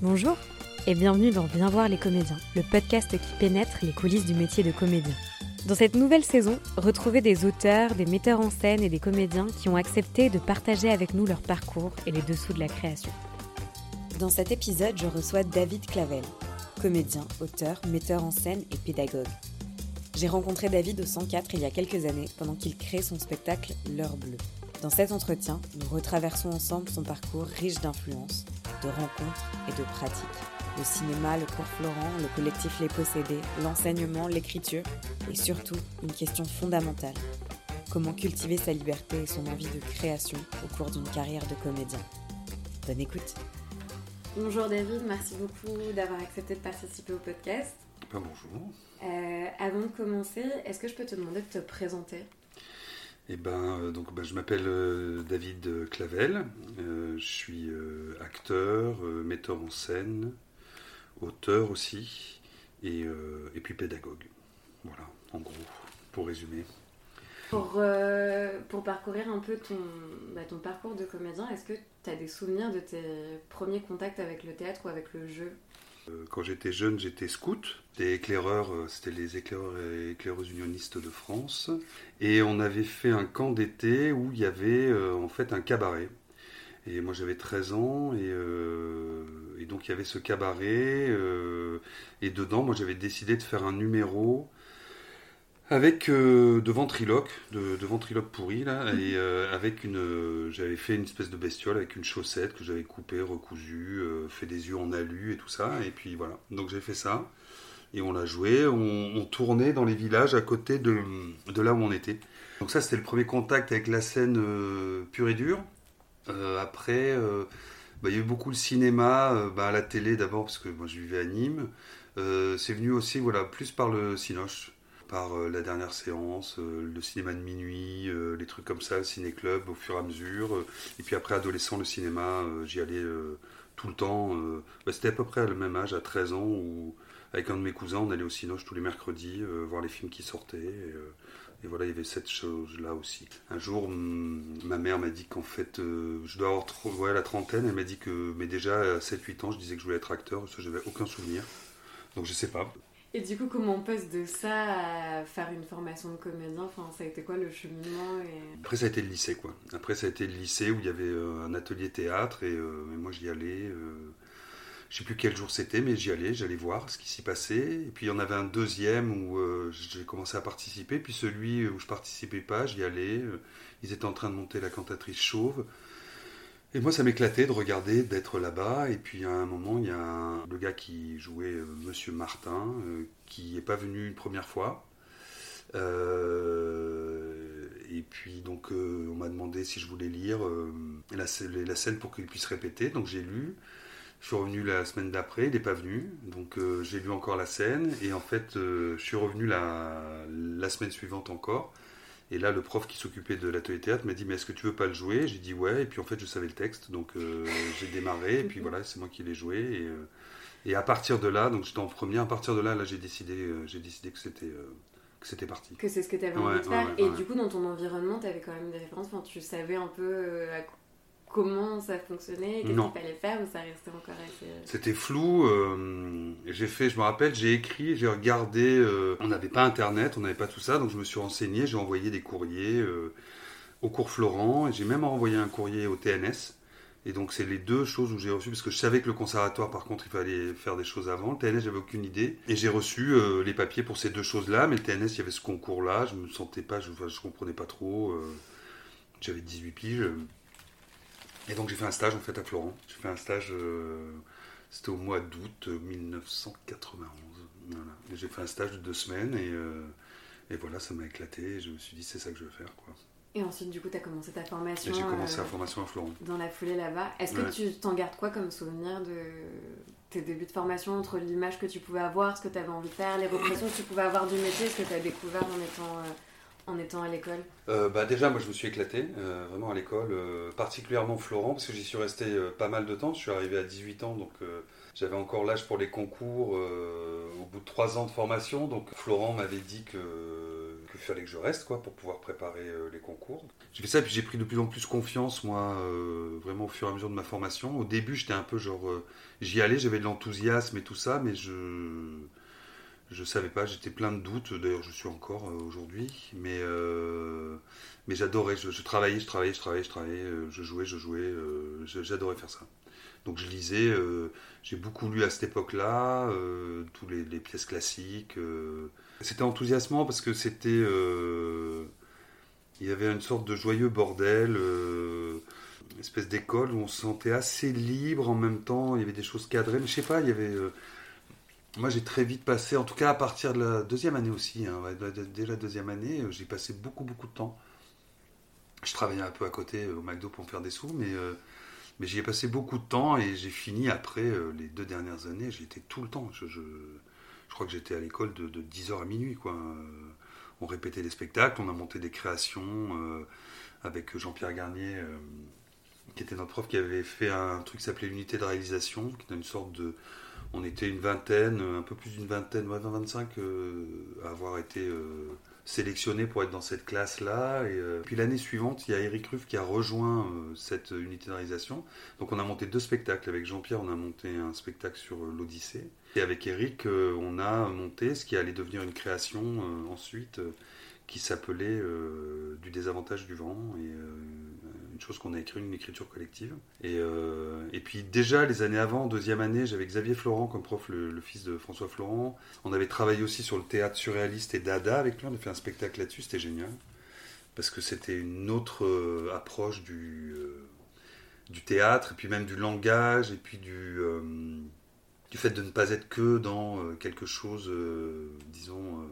Bonjour et bienvenue dans Viens voir les comédiens, le podcast qui pénètre les coulisses du métier de comédien. Dans cette nouvelle saison, retrouvez des auteurs, des metteurs en scène et des comédiens qui ont accepté de partager avec nous leur parcours et les dessous de la création. Dans cet épisode, je reçois David Clavel, comédien, auteur, metteur en scène et pédagogue. J'ai rencontré David au 104 il y a quelques années pendant qu'il crée son spectacle L'heure bleue. Dans cet entretien, nous retraversons ensemble son parcours riche d'influences, de rencontres et de pratiques. Le cinéma, le cours Florent, le collectif Les Possédés, l'enseignement, l'écriture et surtout une question fondamentale. Comment cultiver sa liberté et son envie de création au cours d'une carrière de comédien? Bonne écoute Bonjour David, merci beaucoup d'avoir accepté de participer au podcast. bonjour. Euh, avant de commencer, est-ce que je peux te demander de te présenter? Eh ben, euh, donc, ben, je m'appelle euh, David Clavel. je suis acteur, metteur en scène, auteur aussi, et, puis pédagogue. Voilà, en gros, pour résumer. Pour, pour parcourir un peu ton, bah, ton parcours de comédien, est-ce que tu as des souvenirs de tes premiers contacts avec le théâtre ou avec le jeu? euh, quand j'étais jeune, j'étais scout. Des éclaireurs, euh, c'était les éclaireurs et éclaireuses unionistes de France. Et on avait fait un camp d'été où il y avait euh, en fait un cabaret. Et moi j'avais 13 ans et, donc il y avait ce cabaret. et dedans, moi j'avais décidé de faire un numéro avec euh, de ventriloque, de, de ventriloque pourri là, mhm. et euh, avec une, euh, j'avais fait une espèce de bestiole avec une chaussette que j'avais coupée, recousue, fait des yeux en alu et tout ça, et puis voilà. Donc j'ai fait ça et on l'a joué, on, tournait dans les villages à côté de, de, là où on était. Donc ça c'était le premier contact avec la scène pure et dure. après, bah, il y a eu beaucoup le cinéma, bah, à la télé d'abord parce que moi je vivais à Nîmes. c'est venu aussi voilà plus par le cinoche par euh, la dernière séance, euh, le cinéma de minuit, euh, les trucs comme ça, le ciné-club au fur et à mesure. et puis après, adolescent, le cinéma, j'y allais tout le temps. Bah, c'était à peu près le même âge, à 13 ans, où avec un de mes cousins, on allait au Cinoche tous les mercredis, voir les films qui sortaient. Et, voilà, il y avait cette chose-là aussi. Un jour, ma mère m'a dit qu'en fait, je dois avoir la trentaine. Elle m'a dit que, mais déjà à 7-8 ans, je disais que je voulais être acteur, que j'avais aucun souvenir. Donc je sais pas. Et du coup, comment on passe de ça à faire une formation de comédien? Enfin, ça a été quoi le cheminement Après, ça a été le lycée, quoi. Après, ça a été le lycée où il y avait euh, un atelier théâtre et euh, moi, j'y allais. Euh, je sais plus quel jour c'était, mais j'y allais, j'allais voir ce qui s'y passait. Et puis, il y en avait un deuxième où j'ai commencé à participer. Puis celui où je participais pas, j'y allais. ils étaient en train de monter la cantatrice chauve. Et moi, ça m'éclatait de regarder, d'être là-bas. Et puis, à un moment, il y a le gars qui jouait euh, Monsieur Martin, euh, qui n'est pas venu une première fois. Euh, et puis, donc, on m'a demandé si je voulais lire la, scène pour qu'il puisse répéter. Donc, j'ai lu. Je suis revenu la semaine d'après, il n'est pas venu. Donc, j'ai lu encore la scène. Et en fait, je suis revenu la semaine suivante encore. Et là, le prof qui s'occupait de l'atelier théâtre m'a dit Mais est-ce que tu veux pas le jouer? J'ai dit Ouais. Et puis en fait, je savais le texte. Donc euh, j'ai démarré. Et puis voilà, c'est moi qui l'ai joué. Et, euh, et, à partir de là, donc j'étais en première. À partir de là, là j'ai décidé, euh, j'ai décidé que c'était. que c'était parti. Que c'est ce que tu avais envie de faire. et du coup, dans ton environnement, tu avais quand même des références. Enfin, tu savais un peu à comment ça fonctionnait, qu'est-ce qu'il fallait faire, ou ça restait encore assez... Euh, C'était flou. Euh, j'ai fait, je me rappelle, j'ai écrit, j'ai regardé. Euh, on n'avait pas Internet, on n'avait pas tout ça, donc je me suis renseigné, j'ai envoyé des courriers au cours Florent, et j'ai même envoyé un courrier au TNS. Et donc c'est les deux choses où j'ai reçu, parce que je savais que le conservatoire, par contre, il fallait faire des choses avant. Le TNS, j'avais aucune idée. Et j'ai reçu les papiers pour ces deux choses-là, mais le TNS, il y avait ce concours-là, je me sentais pas, je, je comprenais pas trop. J'avais 18 piges. Et donc j'ai fait un stage en fait à Florent. J'ai fait un stage, euh, c'était au mois d'août 1991. Voilà. J'ai fait un stage de deux semaines et, euh, et voilà, ça m'a éclaté. Et je me suis dit c'est ça que je veux faire quoi. Et ensuite, du coup, tu as commencé ta formation. J'ai commencé la euh, formation à Florent. Dans la foulée là-bas. Est-ce que tu t'en gardes quoi comme souvenir de tes débuts de formation, entre l'image que tu pouvais avoir, ce que tu avais envie de faire, les repressions que tu pouvais avoir du métier, ce que tu as découvert en étant en étant à l'école euh, bah Déjà, moi je me suis éclaté euh, vraiment à l'école, euh, particulièrement Florent, parce que j'y suis resté pas mal de temps. Je suis arrivé à 18 ans, donc j'avais encore l'âge pour les concours au bout de 3 ans de formation. Donc Florent m'avait dit que, il fallait que je reste quoi pour pouvoir préparer les concours. J'ai fait ça, puis j'ai pris de plus en plus confiance, moi, vraiment au fur et à mesure de ma formation. Au début, j'étais un peu genre, j'y allais, j'avais de l'enthousiasme et tout ça, mais je je savais pas, j'étais plein de doutes. D'ailleurs, je suis encore aujourd'hui, mais mais j'adorais. Je, travaillais, je travaillais, je travaillais, je travaillais, je jouais, je jouais. j'adorais faire ça. Donc je lisais, euh, j'ai beaucoup lu à cette époque-là, euh, tous les, pièces classiques. Euh. C'était enthousiasmant parce que c'était. il y avait une sorte de joyeux bordel, une espèce d'école où on se sentait assez libre en même temps, il y avait des choses cadrées, mais je sais pas, il y avait. Moi j'ai très vite passé, en tout cas à partir de la deuxième année aussi, hein, dès la deuxième année, j'ai passé beaucoup beaucoup de temps. Je travaillais un peu à côté au McDo pour me faire des sous, mais mais j'y ai passé beaucoup de temps et j'ai fini après euh, les deux dernières années, j'y étais tout le temps. Je, je, crois que j'étais à l'école de, 10h à minuit. Quoi. Euh, on répétait des spectacles, on a monté des créations euh, avec Jean-Pierre Garnier, qui était notre prof, qui avait fait un truc qui s'appelait l'unité de réalisation, qui était une sorte de. On était une vingtaine, un peu plus d'une vingtaine, 20-25, à avoir été sélectionné pour être dans cette classe-là. Euh, puis l'année suivante, il y a Eric Ruff qui a rejoint euh, cette unité. Donc on a monté deux spectacles. Avec Jean-Pierre, on a monté un spectacle sur euh, l'Odyssée. Et avec Eric, on a monté ce qui allait devenir une création ensuite qui s'appelait Du désavantage du vent. Et une chose qu'on a écrit, une écriture collective. Et, euh, et puis déjà les années avant, deuxième année, j'avais Xavier Florent comme prof, le, fils de François Florent. On avait travaillé aussi sur le théâtre surréaliste et Dada avec lui, on a fait un spectacle là-dessus, c'était génial. Parce que c'était une autre euh, approche du, euh, du théâtre, et puis même du langage, et puis du, du fait de ne pas être que dans quelque chose, disons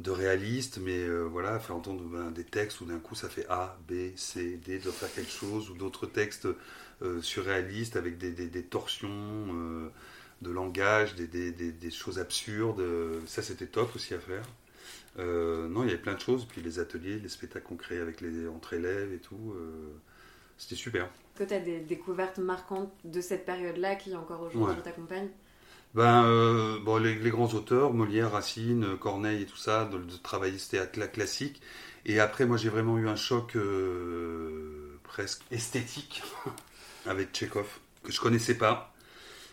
de réaliste, mais euh, voilà, faire entendre ben, des textes où d'un coup ça fait A, B, C, D, doit faire quelque chose, ou d'autres textes euh, surréalistes avec des, torsions euh, de langage, des, choses absurdes. Ça, c'était top aussi à faire. non, il y avait plein de choses, puis les ateliers, les spectacles qu'on créait avec les, entre élèves et tout, c'était super. Que tu as des découvertes marquantes de cette période-là qui encore aujourd'hui t'accompagnent? Ben, euh, bon, les, grands auteurs, Molière, Racine, Corneille et tout ça, de, travailler ce théâtre classique. Et après, moi, j'ai vraiment eu un choc euh, presque esthétique avec Tchekhov, que je connaissais pas.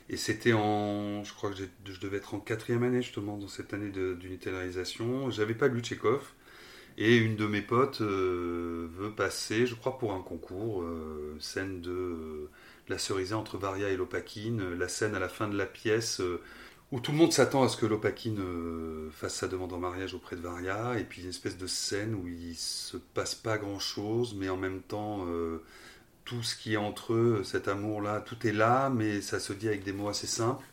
Et c'était en, je crois que je devais être en quatrième année justement dans cette année d'unité de réalisation. J'avais pas lu Tchekhov. Et une de mes potes euh, veut passer, je crois, pour un concours, scène de la cerisée entre Varia et Lopakine, la scène à la fin de la pièce euh, où tout le monde s'attend à ce que Lopakine euh, fasse sa demande en mariage auprès de Varia, et puis une espèce de scène où il se passe pas grand chose, mais en même temps, euh, tout ce qui est entre eux, cet amour-là, tout est là, mais ça se dit avec des mots assez simples.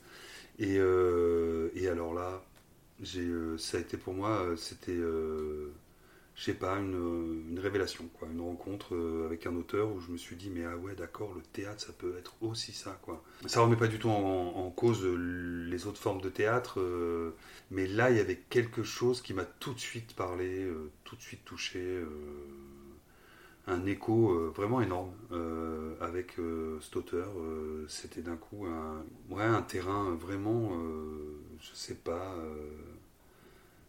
Et, et alors là, ça a été pour moi, c'était je sais pas, une, révélation, quoi, une rencontre euh, avec un auteur où je me suis dit, mais ah ouais, d'accord, le théâtre, ça peut être aussi ça, quoi. Ça remet pas du tout en, cause les autres formes de théâtre, euh, mais là, il y avait quelque chose qui m'a tout de suite parlé, euh, tout de suite touché, un écho vraiment énorme avec cet auteur. C'était d'un coup un, ouais, un terrain vraiment, je sais pas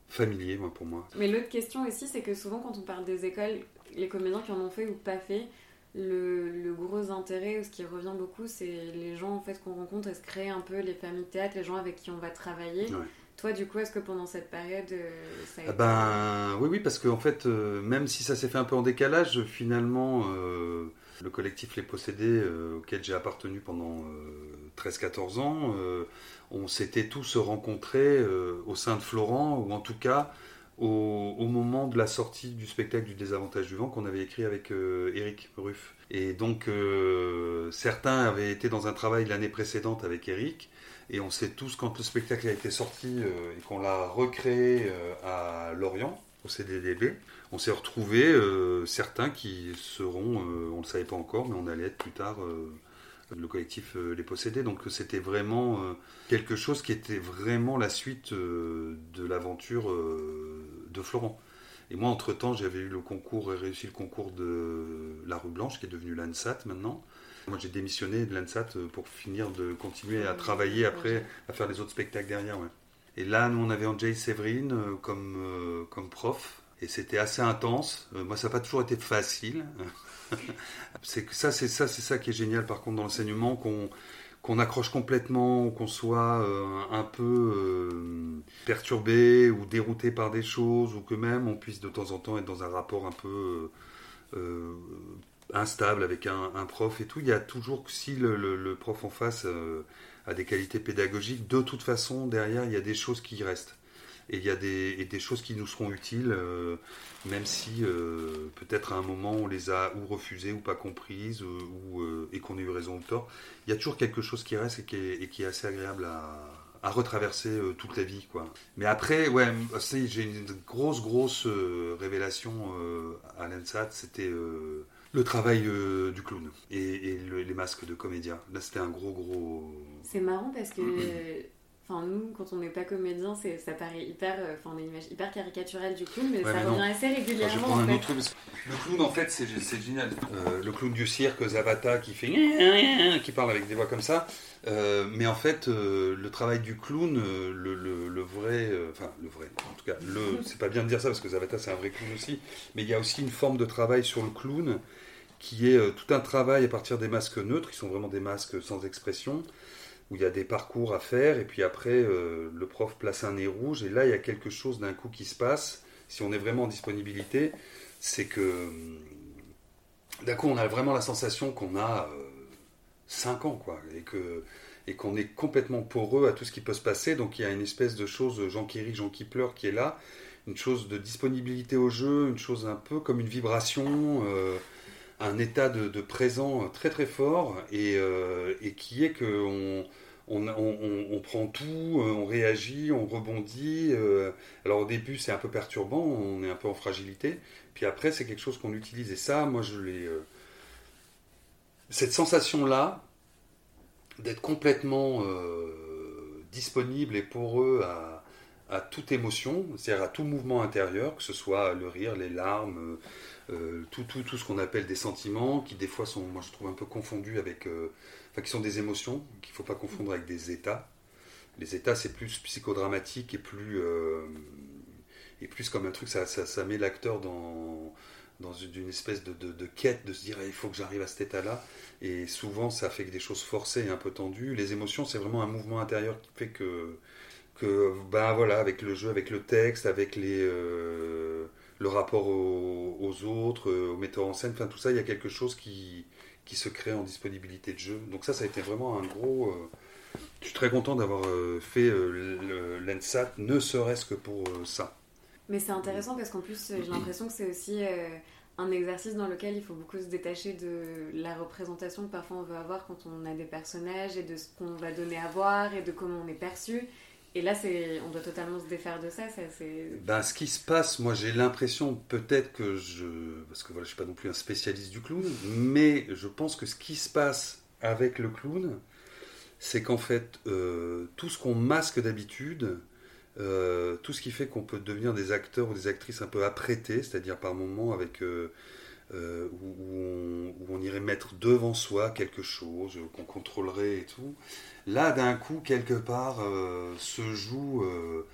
familier, moi, pour moi. Mais l'autre question aussi, c'est que souvent, quand on parle des écoles, les comédiens qui en ont fait ou pas fait, le, gros intérêt, ou ce qui revient beaucoup, c'est les gens en fait qu'on rencontre et se créer un peu les familles de théâtre, les gens avec qui on va travailler. Toi, du coup, est-ce que pendant cette période, euh, ça a ah Ben oui, oui, parce qu'en en fait, euh, même si ça s'est fait un peu en décalage, finalement, euh, le collectif Les Possédés, auquel j'ai appartenu pendant 13-14 ans, on s'était tous rencontrés euh, au sein de Florent, ou en tout cas au, moment de la sortie du spectacle du désavantage du vent qu'on avait écrit avec Eric euh, Ruff. Et donc euh, certains avaient été dans un travail l'année précédente avec Eric, et on sait tous quand le spectacle a été sorti et qu'on l'a recréé à Lorient, au CDDB, on s'est retrouvés, certains qui seront, on ne le savait pas encore, mais on allait être plus tard le collectif euh, Les Possédés. Donc c'était vraiment euh, quelque chose qui était vraiment la suite euh, de l'aventure de Florent. Et moi, entre-temps, j'avais eu le concours et réussi le concours de La Rue Blanche, qui est devenu l'ANSAT maintenant. Moi, j'ai démissionné de l'ANSAT pour finir de continuer à travailler après, à faire les autres spectacles derrière. Et là, nous, on avait Angel Séverine comme, comme prof. et c'était assez intense. moi, ça n'a pas toujours été facile. c'est ça, c'est ça, c'est ça qui est génial par contre dans l'enseignement, qu'on accroche complètement, qu'on soit euh, un peu euh, perturbé ou dérouté par des choses, ou que même on puisse de temps en temps être dans un rapport un peu euh, instable avec un, prof et tout, il y a toujours, si le, prof en face a des qualités pédagogiques, de toute façon, derrière, il y a des choses qui restent. Et il y a des, des choses qui nous seront utiles, même si peut-être à un moment on les a ou refusées ou pas comprises, ou, et qu'on a eu raison ou tort il y a toujours quelque chose qui reste et qui est, et qui est assez agréable à, retraverser euh, toute la vie. Quoi. Mais après, ouais, j'ai une grosse, grosse euh, révélation euh, à l'ENSAT, c'était le travail du clown et, les masques de comédien. Là, c'était un gros, gros... C'est marrant parce que Enfin, nous, quand on n'est pas comédien, ça paraît hyper, euh, enfin, une image hyper caricaturelle du clown, mais ça revient assez régulièrement. en fait. le clown, en fait, c'est génial. Euh, le clown du cirque, Zavata, qui fait, qui parle avec des voix comme ça. Euh, mais en fait, le travail du clown, le, le, vrai, enfin le vrai, en tout cas, le, c'est pas bien de dire ça parce que Zavata c'est un vrai clown aussi, mais il y a aussi une forme de travail sur le clown qui est tout un travail à partir des masques neutres, qui sont vraiment des masques sans expression, où il y a des parcours à faire, et puis après, euh, le prof place un nez rouge, et là, il y a quelque chose d'un coup qui se passe, si on est vraiment en disponibilité, c'est que hum, d'un coup, on a vraiment la sensation qu'on a 5 euh, ans, quoi, et que et qu'on est complètement poreux à tout ce qui peut se passer, donc il y a une espèce de chose, Jean qui rit, Jean qui pleure, qui est là, une chose de disponibilité au jeu, une chose un peu comme une vibration, euh, un état de, présent très très fort et, euh, qui est que on, on, prend tout, euh, on réagit, on rebondit. Euh. alors au début c'est un peu perturbant, on est un peu en fragilité, puis après c'est quelque chose qu'on utilise et ça, moi je l'ai... cette sensation-là d'être complètement disponible et poreux à, à toute émotion, c'est-à-dire à tout mouvement intérieur, que ce soit le rire, les larmes, tout, tout, tout, ce qu'on appelle des sentiments, qui des fois sont, moi je trouve un peu confondus avec, euh, enfin qui sont des émotions, qu'il ne faut pas confondre avec des états. Les états c'est plus psychodramatique et plus, euh, et plus comme un truc, ça, ça, met l'acteur dans, dans une espèce de, de, quête, de se dire il faut que j'arrive à cet état-là. Et souvent ça fait que des choses forcées et un peu tendues. Les émotions c'est vraiment un mouvement intérieur qui fait que, que ben voilà, avec le jeu, avec le texte, avec les le rapport aux, autres, euh, aux metteurs en scène, enfin tout ça, il y a quelque chose qui, qui se crée en disponibilité de jeu. Donc ça, ça a été vraiment un gros... Euh, je suis très content d'avoir euh, fait l'ENSAT, ne serait-ce que pour ça. Mais c'est intéressant parce qu'en plus, j'ai l'impression que c'est aussi un exercice dans lequel il faut beaucoup se détacher de la représentation que parfois on veut avoir quand on a des personnages et de ce qu'on va donner à voir et de comment on est perçu. Et là, on doit totalement se défaire de ça. Ben, ce qui se passe, moi j'ai l'impression, peut-être que je. Parce que voilà, je ne suis pas non plus un spécialiste du clown, mais je pense que ce qui se passe avec le clown, c'est qu'en fait, euh, tout ce qu'on masque d'habitude, euh, tout ce qui fait qu'on peut devenir des acteurs ou des actrices un peu apprêtés, c'est-à-dire par moments avec. Euh, où, on, irait mettre devant soi quelque chose qu'on contrôlerait et tout. Là, d'un coup, quelque part, euh, se joue, euh,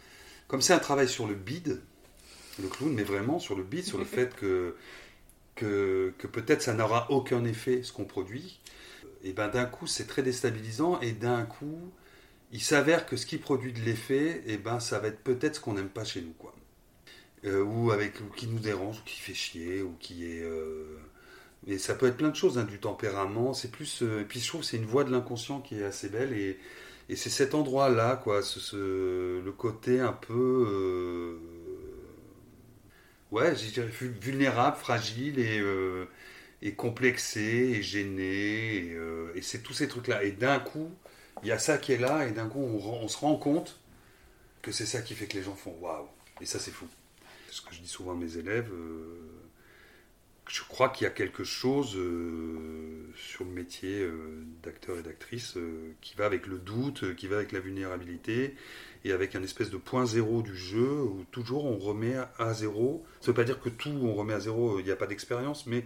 comme c'est un travail sur le bide, le clown, mais vraiment sur le bide, sur le fait que, que, peut-être ça n'aura aucun effet ce qu'on produit. Et ben d'un coup, c'est très déstabilisant, et d'un coup, il s'avère que ce qui produit de l'effet, et ben ça va être peut-être ce qu'on n'aime pas chez nous, quoi. Euh, ou avec qui nous dérange, ou qui fait chier, ou qui est mais ça peut être plein de choses, hein, du tempérament. C'est plus. Euh, et puis je trouve c'est une voie de l'inconscient qui est assez belle. Et, et c'est cet endroit-là, quoi. Ce, le côté un peu. Euh, ouais, je dirais vulnérable, fragile et, euh, et complexé et gêné. Et, c'est tous ces trucs-là. Et d'un coup, il y a ça qui est là. Et d'un coup, on, se rend compte que c'est ça qui fait que les gens font waouh. Et ça, c'est fou. Ce que je dis souvent à mes élèves je crois qu'il y a quelque chose euh, sur le métier euh, d'acteur et d'actrice euh, qui va avec le doute, qui va avec la vulnérabilité et avec un espèce de point zéro du jeu où toujours on remet à zéro. Ça ne veut pas dire que tout on remet à zéro, il n'y a pas d'expérience, mais,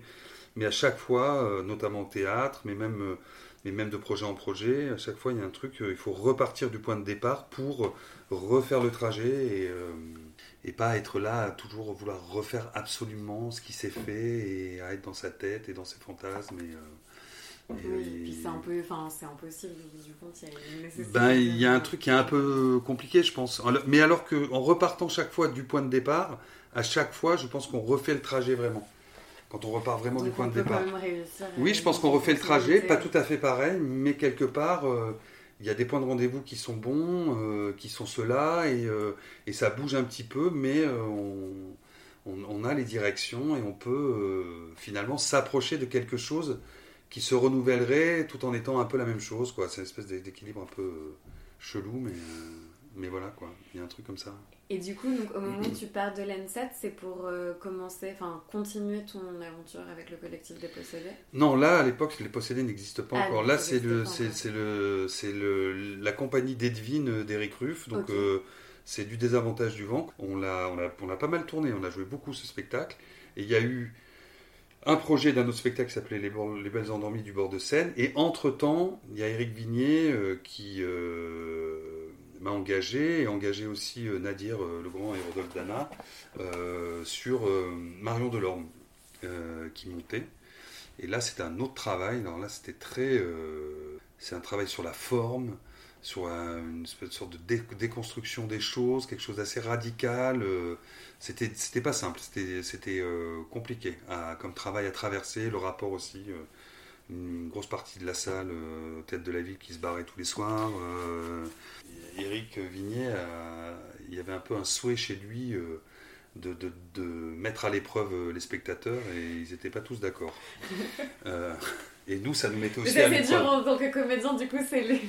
mais à chaque fois, notamment au théâtre, mais même même de projet en projet, à chaque fois il y a un truc, il faut repartir du point de départ pour refaire le trajet et, et pas être là à toujours vouloir refaire absolument ce qui s'est fait et à être dans sa tête et dans ses fantasmes. Et, oui, et puis c'est un peu, enfin c'est impossible du compte, il y a une nécessité. Ben, il y a un truc qui est un peu compliqué, je pense. Mais alors qu'en repartant chaque fois du point de départ, à chaque fois, je pense qu'on refait le trajet vraiment. Quand on repart vraiment du point de départ. oui, je pense qu'on refait le trajet, pas tout à fait pareil, mais quelque part, euh, il y a des points de rendez-vous qui sont bons, euh, qui sont ceux-là, et, euh, et, ça bouge un petit peu, mais on, on, on, a les directions et on peut finalement s'approcher de quelque chose qui se renouvellerait tout en étant un peu la même chose. C'est une espèce d'équilibre un peu euh, chelou, mais, euh, mais voilà, quoi. Il y a un truc comme ça. Et du coup, donc, au moment où tu pars de l'N7, c'est pour euh, commencer, enfin, continuer ton aventure avec le collectif des possédés Non, là, à l'époque, les possédés n'existent pas ah, encore. Là, c'est le, c'est, le, c'est le, la compagnie d'Edwin d'Eric Ruff. Donc, c'est du désavantage du vent. On l'a, on, a, on a pas mal tourné, on a joué beaucoup ce spectacle. Et il y a eu un projet d'un autre spectacle qui s'appelait les, Belles Endormies du bord de Seine. Et entre-temps, il y a Eric Vignier euh, qui euh, m'a engagé, et engagé aussi euh, Nadir Legrand et Rodolphe Dana sur Marion Delorme qui montait. Et là, c'était un autre travail. Alors là, c'était très. c'est un travail sur la forme, sur une sorte de déconstruction des choses, quelque chose d'assez radical. Euh, c'était, c'était pas simple, c'était, euh, compliqué comme travail à traverser, le rapport aussi. Euh, une grosse partie de la salle, tête de la ville, qui se barrait tous les soirs. Eric Vignet, il y avait un peu un souhait chez lui de, de, de, mettre à l'épreuve les spectateurs et ils n'étaient pas tous d'accord. Et nous, ça nous mettait aussi à C'est dur en tant que comédien, du coup, c'est les,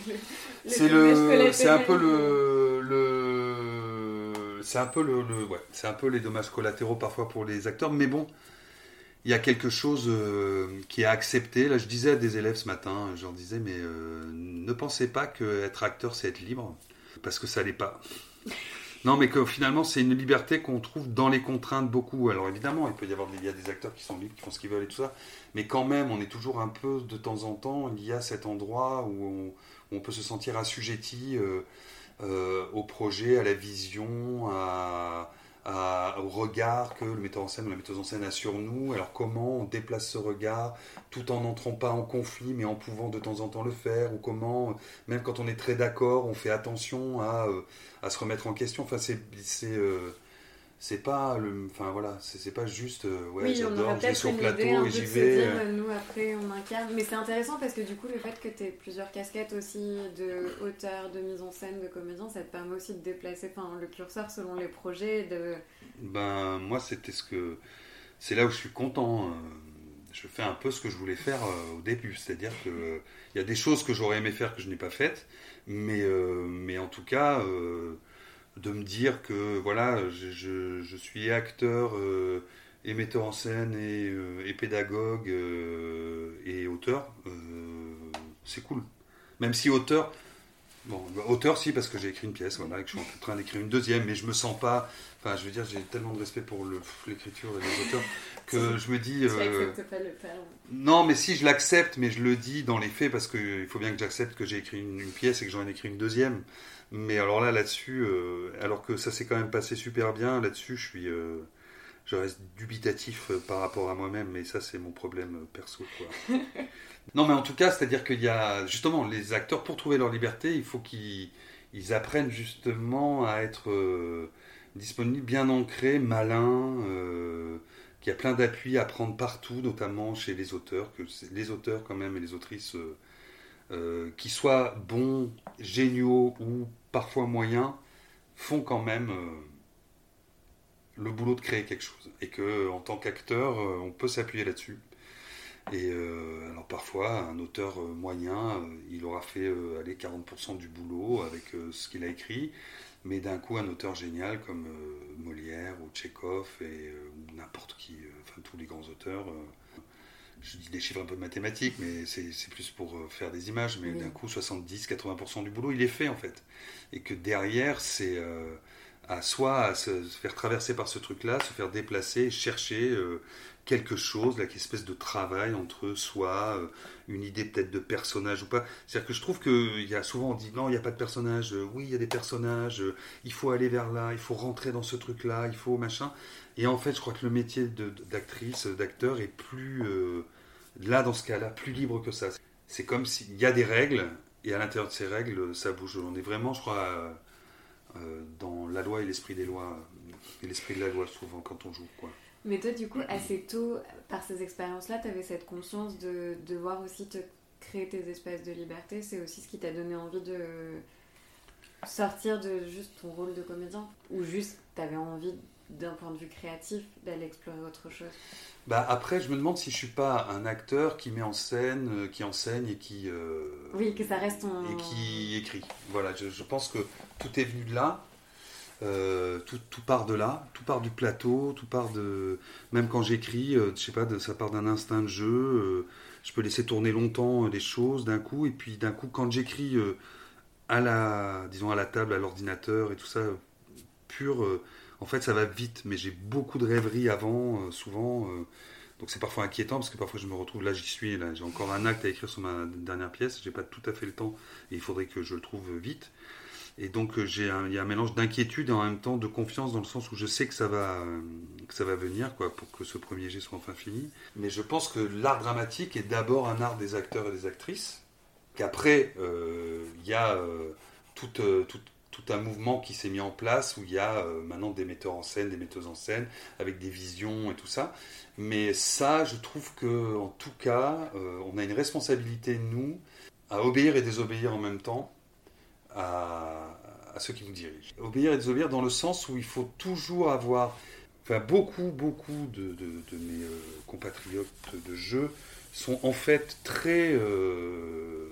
C'est le, c'est un peu le, le c'est un peu le, ouais, c'est un peu les dommages collatéraux parfois pour les acteurs, mais bon, il y a quelque chose euh, qui est accepté. Là, je disais à des élèves ce matin, je leur disais, mais euh, ne pensez pas que être acteur, c'est être libre, parce que ça l'est pas. Non, mais que finalement, c'est une liberté qu'on trouve dans les contraintes beaucoup. Alors évidemment, il peut y avoir des, il y a des acteurs qui sont libres, qui font ce qu'ils veulent et tout ça, mais quand même, on est toujours un peu, de temps en temps, il y a cet endroit où on, peut se sentir assujetti euh, au projet, à la vision, à, au regard que le metteur en scène ou la metteuse en scène a sur nous. Alors comment on déplace ce regard tout en n'entrant pas en conflit mais en pouvant de temps en temps le faire ou comment, même quand on est très d'accord, on fait attention à, euh, à se remettre en question. Enfin, c'est c'est pas le enfin voilà c'est pas juste euh, ouais j'adore je sur le plateau et j'y vais euh. nous après on incarne mais c'est intéressant parce que du coup le fait que tu aies plusieurs casquettes aussi de auteur de mise en scène de comédien ça te permet aussi de déplacer enfin le curseur selon les projets de ben moi c'était ce que c'est là où je suis content euh, je fais un peu ce que je voulais faire au début c'est-à-dire que il y a des choses que j'aurais aimé faire que je n'ai pas faites mais mais en tout cas de me dire que voilà, je, je, suis acteur euh, et metteur en scène et, euh, et pédagogue euh, et auteur, c'est cool. Même si auteur, bon, auteur si parce que j'ai écrit une pièce, voilà, et que je suis en train d'écrire une deuxième, mais je me sens pas, enfin je veux dire, j'ai tellement de respect pour l'écriture et les auteurs que je me dis. pas le Non, mais si je l'accepte, mais je le dis dans les faits parce qu'il faut bien que j'accepte que j'ai écrit une, une, pièce et que j'en ai écrit une deuxième. Mais alors là, là-dessus, euh, alors que ça s'est quand même passé super bien, là-dessus, je suis, euh, je reste dubitatif euh, par rapport à moi-même, mais ça, c'est mon problème perso, quoi. non, mais en tout cas, c'est-à-dire qu'il y a justement les acteurs pour trouver leur liberté, il faut qu'ils apprennent justement à être disponibles, bien ancrés, malins. qu'il y a plein d'appuis à prendre partout, notamment chez les auteurs, que les auteurs quand même et les autrices euh, qui soient bons, géniaux ou parfois moyens, font quand même euh, le boulot de créer quelque chose. Et que en tant qu'acteur, euh, on peut s'appuyer là-dessus. Et alors parfois, un auteur moyen, il aura fait aller 40% du boulot avec ce qu'il a écrit, mais d'un coup, un auteur génial comme Molière ou Tchekhov et n'importe qui, enfin tous les grands auteurs je dis des chiffres un peu mathématiques, mais c'est plus pour euh, faire des images, mais d'un coup, 70-80% du boulot, il est fait en fait. Et que derrière, c'est euh, à soit à se, faire traverser par ce truc-là, se faire déplacer, chercher euh, quelque chose, là, une espèce de travail entre soi, euh, une idée peut-être de personnage ou pas. C'est-à-dire que je trouve qu'il y a souvent on dit non, il n'y a pas de personnage, oui, il y a des personnages, il faut aller vers là, il faut rentrer dans ce truc-là, il faut machin. Et en fait, je crois que le métier d'actrice, d'acteur est plus, là, dans ce cas-là, plus libre que ça. C'est comme s'il y a des règles, et à l'intérieur de ces règles, ça bouge. On est vraiment, je crois euh, dans la loi et l'esprit des lois, et l'esprit de la loi souvent quand on joue. Quoi. Mais toi, du coup, assez tôt, par ces expériences-là, tu avais cette conscience de devoir aussi te créer tes espaces de liberté. C'est aussi ce qui t'a donné envie de sortir de juste ton rôle de comédien Ou juste, tu avais envie, d'un point de vue créatif, d'aller explorer autre chose bah après, je me demande si je suis pas un acteur qui met en scène, euh, qui enseigne et qui. Euh, oui, que ça reste en... Et qui écrit. Voilà, je, pense que tout est venu de là. Euh, tout, tout, part de là, tout part du plateau, tout part de. Même quand j'écris, je sais pas, ça part d'un instinct de jeu. je peux laisser tourner longtemps les choses d'un coup, et puis d'un coup, quand j'écris à la, disons à la table, à l'ordinateur et tout ça, pur en fait, ça va vite, mais j'ai beaucoup de rêveries avant, euh, souvent. Euh, donc c'est parfois inquiétant parce que parfois je me retrouve là, j'y suis, là, j'ai encore un acte à écrire sur ma dernière pièce, j'ai pas tout à fait le temps et il faudrait que je le trouve vite. Et donc euh, il y a un mélange d'inquiétude et en même temps de confiance dans le sens où je sais que ça va, que ça va venir quoi, pour que ce premier jet soit enfin fini. Mais je pense que l'art dramatique est d'abord un art des acteurs et des actrices, qu'après il y a toute, toute tout un mouvement qui s'est mis en place où il y a euh, maintenant des metteurs en scène, des metteuses en scène, avec des visions et tout ça. Mais ça, je trouve que en tout cas, euh, on a une responsabilité, nous, à obéir et désobéir en même temps à, ceux qui nous dirigent. Obéir et désobéir dans le sens où il faut toujours avoir... Enfin, beaucoup, beaucoup de, mes euh, compatriotes de jeu sont en fait très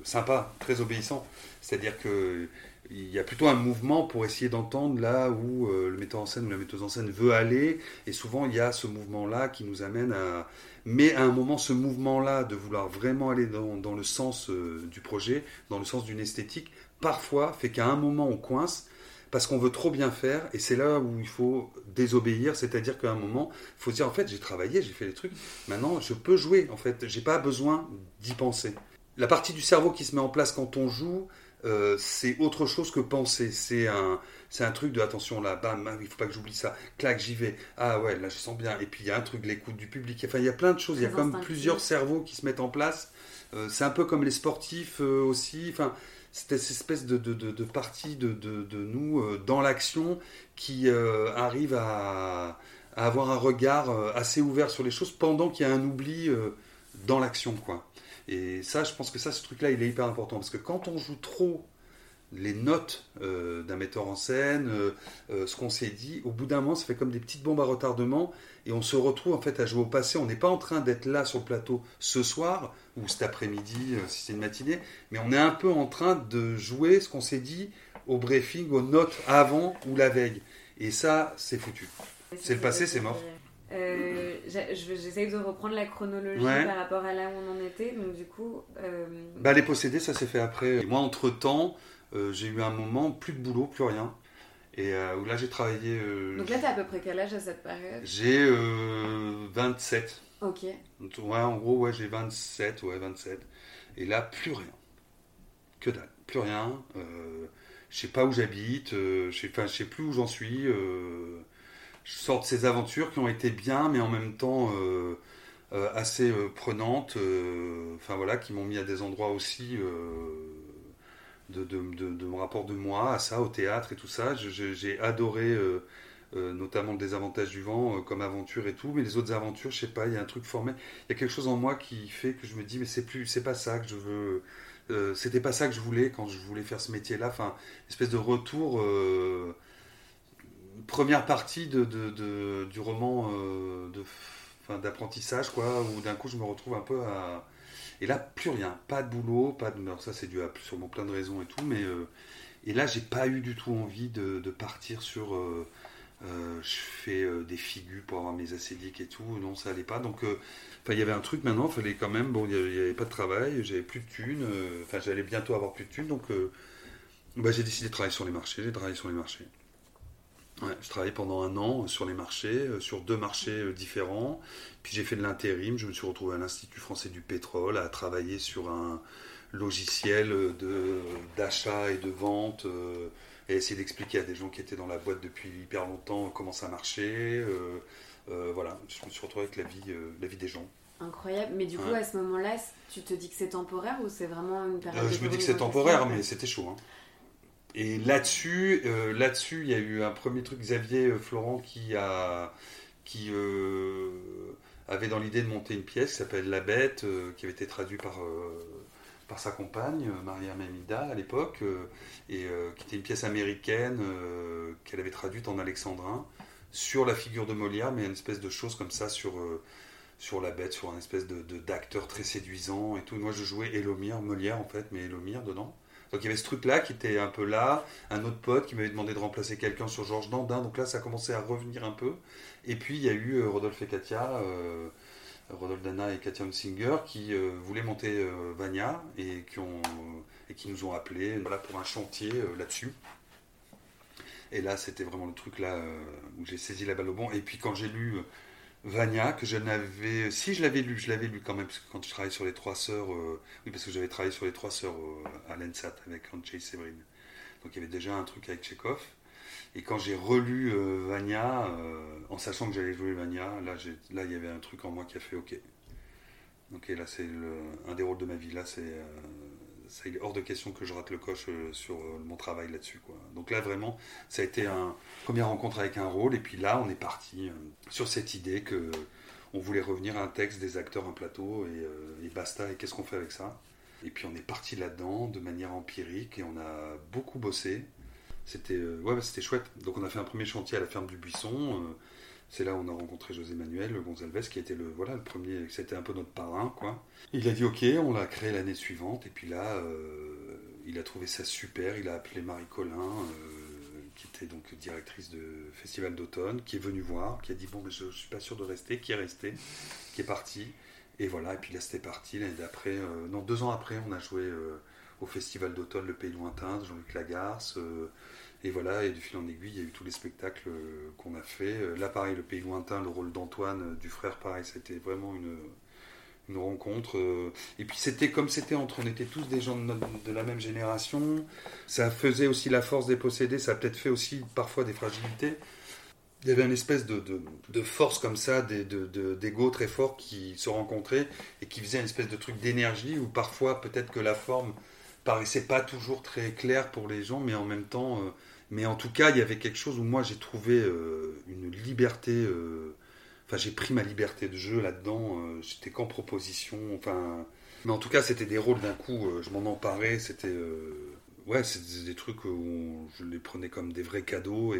sympas, très obéissants. C'est-à-dire que il y a plutôt un mouvement pour essayer d'entendre là où euh, le metteur en scène ou la metteuse en scène veut aller. Et souvent, il y a ce mouvement-là qui nous amène à... Mais à un moment, ce mouvement-là de vouloir vraiment aller dans, le sens euh, du projet, dans le sens d'une esthétique, parfois fait qu'à un moment, on coince parce qu'on veut trop bien faire. Et c'est là où il faut désobéir. C'est-à-dire qu'à un moment, il faut se dire, en fait, j'ai travaillé, j'ai fait les trucs. Maintenant, je peux jouer. En fait, j'ai pas besoin d'y penser. La partie du cerveau qui se met en place quand on joue, euh, c'est autre chose que penser. C'est un, c'est un truc de attention là, bam, il faut pas que j'oublie ça. Clac, j'y vais. Ah ouais, là je sens bien. Et puis il y a un truc, l'écoute du public. Enfin, il y a plein de choses. Il y a comme plusieurs cerveaux qui se mettent en place. Euh, c'est un peu comme les sportifs euh, aussi. Enfin, c'est cette espèce de, de, de, partie de, nous dans l'action qui arrive à, à, avoir un regard assez ouvert sur les choses pendant qu'il y a un oubli dans l'action, quoi. Et ça, je pense que ça, ce truc-là, il est hyper important. Parce que quand on joue trop les notes euh, d'un metteur en scène, euh, euh, ce qu'on s'est dit, au bout d'un moment, ça fait comme des petites bombes à retardement et on se retrouve en fait à jouer au passé. On n'est pas en train d'être là sur le plateau ce soir ou cet après-midi, si c'est une matinée, mais on est un peu en train de jouer ce qu'on s'est dit au briefing, aux notes avant ou la veille. Et ça, c'est foutu. C'est le passé, c'est mort. Euh, j'essaye de reprendre la chronologie par rapport à là où on en était. Donc, du coup. Euh, bah, les possédés, ça s'est fait après. Et moi, entre temps, euh, j'ai eu un moment, plus de boulot, plus rien. Et où là, j'ai travaillé. Donc là, t'as à peu près quel âge à cette période? J'ai 27. Ok. Ouais, en gros, ouais, j'ai 27, ouais, 27. Et là, plus rien. Que dalle. Plus rien. je sais pas où j'habite. je sais, je sais plus où j'en suis sors de ces aventures qui ont été bien, mais en même temps euh, euh, assez euh, prenantes, enfin qui m'ont mis à des endroits aussi de, mon rapport de moi à ça, au théâtre et tout ça. J'ai adoré notamment des avantages du vent comme aventure et tout, mais les autres aventures, je sais pas, il y a un truc formé, il y a quelque chose en moi qui fait que je me dis, mais c'est plus, c'est pas ça que je veux. c'était pas ça que je voulais quand je voulais faire ce métier-là. Enfin, espèce de retour première partie de, du roman euh, d'apprentissage, quoi, où d'un coup je me retrouve un peu à. Et là, plus rien, pas de boulot, pas de. Alors ça, c'est dû à sûrement plein de raisons et tout, mais. Euh, et là, j'ai pas eu du tout envie de, partir sur. Euh, je fais des figures pour avoir mes acédiques et tout, non, ça allait pas. Donc, il y avait un truc maintenant, il fallait quand même. Bon, il n'y avait, pas de travail, j'avais plus de thunes, enfin, j'allais bientôt avoir plus de thunes, donc. Bah, j'ai décidé de travailler sur les marchés, j'ai travaillé sur les marchés Ouais, je travaillais pendant un an sur les marchés, sur deux marchés différents. Puis j'ai fait de l'intérim. Je me suis retrouvé à l'Institut français du pétrole à travailler sur un logiciel de, d'achat et de vente et essayer d'expliquer à des gens qui étaient dans la boîte depuis hyper longtemps comment ça marchait. voilà, je me suis retrouvé avec la vie, la vie des gens. Incroyable. Mais du coup, à ce moment-là, tu te dis que c'est temporaire ou c'est vraiment une période euh, Je me dis que c'est temporaire, mais c'était chaud. Hein. Et là-dessus, euh, là-dessus, il y a eu un premier truc, Xavier euh, Florent, qui qui avait dans l'idée de monter une pièce qui s'appelle La Bête, qui avait été traduite par sa compagne, Maria Mamida, à l'époque, et qui était une pièce américaine qu'elle avait traduite en alexandrin sur la figure de Molière, mais une espèce de chose comme ça sur sur la bête, sur un espèce de, d'acteur très séduisant et tout. Moi, je jouais Elomir, Molière en fait, mais Elomir dedans. Donc il y avait ce truc-là qui était un peu là, un autre pote qui m'avait demandé de remplacer quelqu'un sur Georges Dandin, donc là ça commençait à revenir un peu. Et puis il y a eu euh, Rodolphe et Katia, euh, Rodolphe Dana et Katia Hunsinger qui euh, voulaient monter Vania et qui, ont, et qui nous ont appelés pour un chantier là-dessus. Et là c'était vraiment le truc là où j'ai saisi la balle au bon. Et puis quand j'ai lu Vania, que je n'avais. Si je l'avais lu, je l'avais lu quand même, parce que quand je travaillais sur les trois sœurs. Euh, oui, parce que j'avais travaillé sur les trois sœurs euh, à l'ENSAT avec Andrzej Severin. Donc il y avait déjà un truc avec Tchekhov. Et quand j'ai relu euh, Vania, en sachant que j'allais jouer Vania, là, là il y avait un truc en moi qui a fait OK. Ok, là c'est un des rôles de ma vie. Là c'est c'est hors de question que je rate le coche euh, sur euh, mon travail là-dessus. Donc là, vraiment, ça a été une première rencontre avec un rôle. Et puis là, on est parti euh, sur cette idée que on voulait revenir à un texte, des acteurs, un plateau, et, basta. Et qu'est-ce qu'on fait avec ça? Et puis on est parti là-dedans de manière empirique et on a beaucoup bossé. C'était ouais, c'était chouette. Donc on a fait un premier chantier à la ferme du Buisson. C'est là où on a rencontré José Manuel Gonzalez, qui était le, voilà, le premier, c'était un peu notre parrain. Quoi. Il a dit ok, on l'a créé l'année suivante, et puis là, euh, il a trouvé ça super, il a appelé Marie Collin, euh, qui était donc directrice de Festival d'automne, qui est venue voir, qui a dit bon, je, ne suis pas sûr de rester, qui est resté, qui est parti. Et voilà, et puis là c'était parti, l'année d'après, euh, non, deux ans après, on a joué au Festival d'automne Le Pays Lointain Jean-Luc Lagarce. Et voilà, et du fil en aiguille, il y a eu tous les spectacles euh, qu'on a fait. Euh, là, pareil, le pays lointain, le rôle d'Antoine, euh, du frère, pareil, c'était vraiment une, rencontre. Et puis c'était comme c'était entre, on était tous des gens de, la même génération. Ça faisait aussi la force des possédés, ça a peut-être fait aussi parfois des fragilités. Il y avait une espèce de, de, force comme ça, d'ego très fort qui se rencontrait et qui faisait une espèce de truc d'énergie où parfois peut-être que la forme paraissait pas toujours très claire pour les gens, mais en même temps mais en tout cas, il y avait quelque chose où moi j'ai trouvé euh, une liberté. Euh, enfin, j'ai pris ma liberté de jeu là-dedans. Euh, j'étais qu'en proposition. Enfin, mais en tout cas, c'était des rôles d'un coup. je m'en emparais. C'était ouais, c'était des trucs où je les prenais comme des vrais cadeaux et,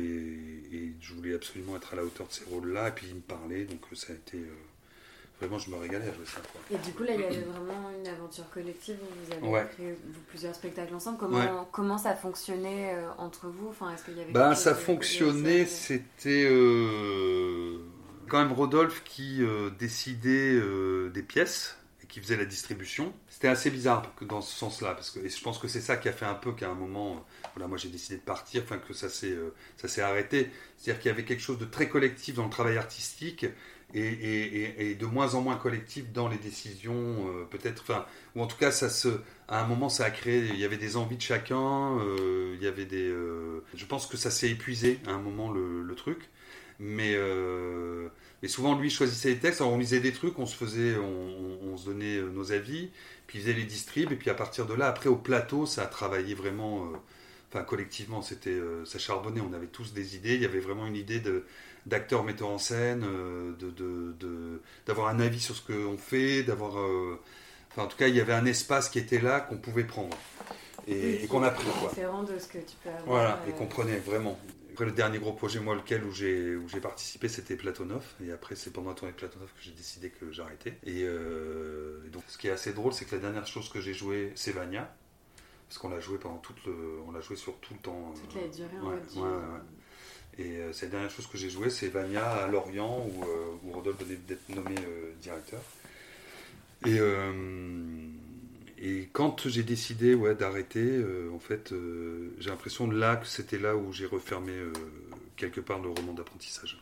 et, je voulais absolument être à la hauteur de ces rôles-là. Et puis ils me parlaient, donc ça a été vraiment, je me régalais à jouer ça. Et du coup, là, il y avait vraiment une aventure collective où vous avez créé plusieurs spectacles ensemble. Comment, comment ça fonctionnait euh, entre vous? Enfin, est-ce qu'il y avait bah, Ça fonctionnait, c'était euh, quand même Rodolphe qui euh, décidait des pièces et qui faisait la distribution. C'était assez bizarre dans ce sens-là, parce que et je pense que c'est ça qui a fait un peu qu'à un moment, voilà, moi j'ai décidé de partir, enfin que ça s'est ça s'est arrêté. C'est-à-dire qu'il y avait quelque chose de très collectif dans le travail artistique et, de moins en moins collectif dans les décisions, euh, peut-être, enfin, ou en tout cas, à un moment, ça a créé, il y avait des envies de chacun, euh, il y avait des, euh, je pense que ça s'est épuisé à un moment le, truc, mais, mais souvent lui choisissait les textes, alors on lisait des trucs, on se faisait, on, se donnait nos avis, puis il faisait les distribs, et puis à partir de là, après au plateau, ça a travaillé vraiment, enfin collectivement, c'était, ça charbonnait, on avait tous des idées, il y avait vraiment une idée de d'acteurs metteurs en scène, euh, de, d'avoir un avis sur ce qu'on fait, d'avoir. Euh, enfin, en tout cas, il y avait un espace qui était là qu'on pouvait prendre et, qu'on a pris. Quoi. Différent de ce que tu peux avoir. Voilà, et euh, qu'on prenait vraiment. Après, le dernier gros projet, moi, lequel où j'ai, où j'ai participé, c'était Platonov. Et après, c'est pendant la tournée de Platonov que j'ai décidé que j'arrêtais. Et, donc, ce qui est assez drôle, c'est que la dernière chose que j'ai joué, c'est Vania. Parce qu'on l'a joué pendant toute le, on l'a joué sur tout le temps. Toute la durée, ouais, ouais, et euh, c'est la dernière chose que j'ai joué, c'est Vania à Lorient, où, euh, où Rodolphe venait d'être nommé euh, directeur. Et, et quand j'ai décidé ouais, d'arrêter, en fait, j'ai l'impression là que c'était là où j'ai refermé quelque part le roman d'apprentissage.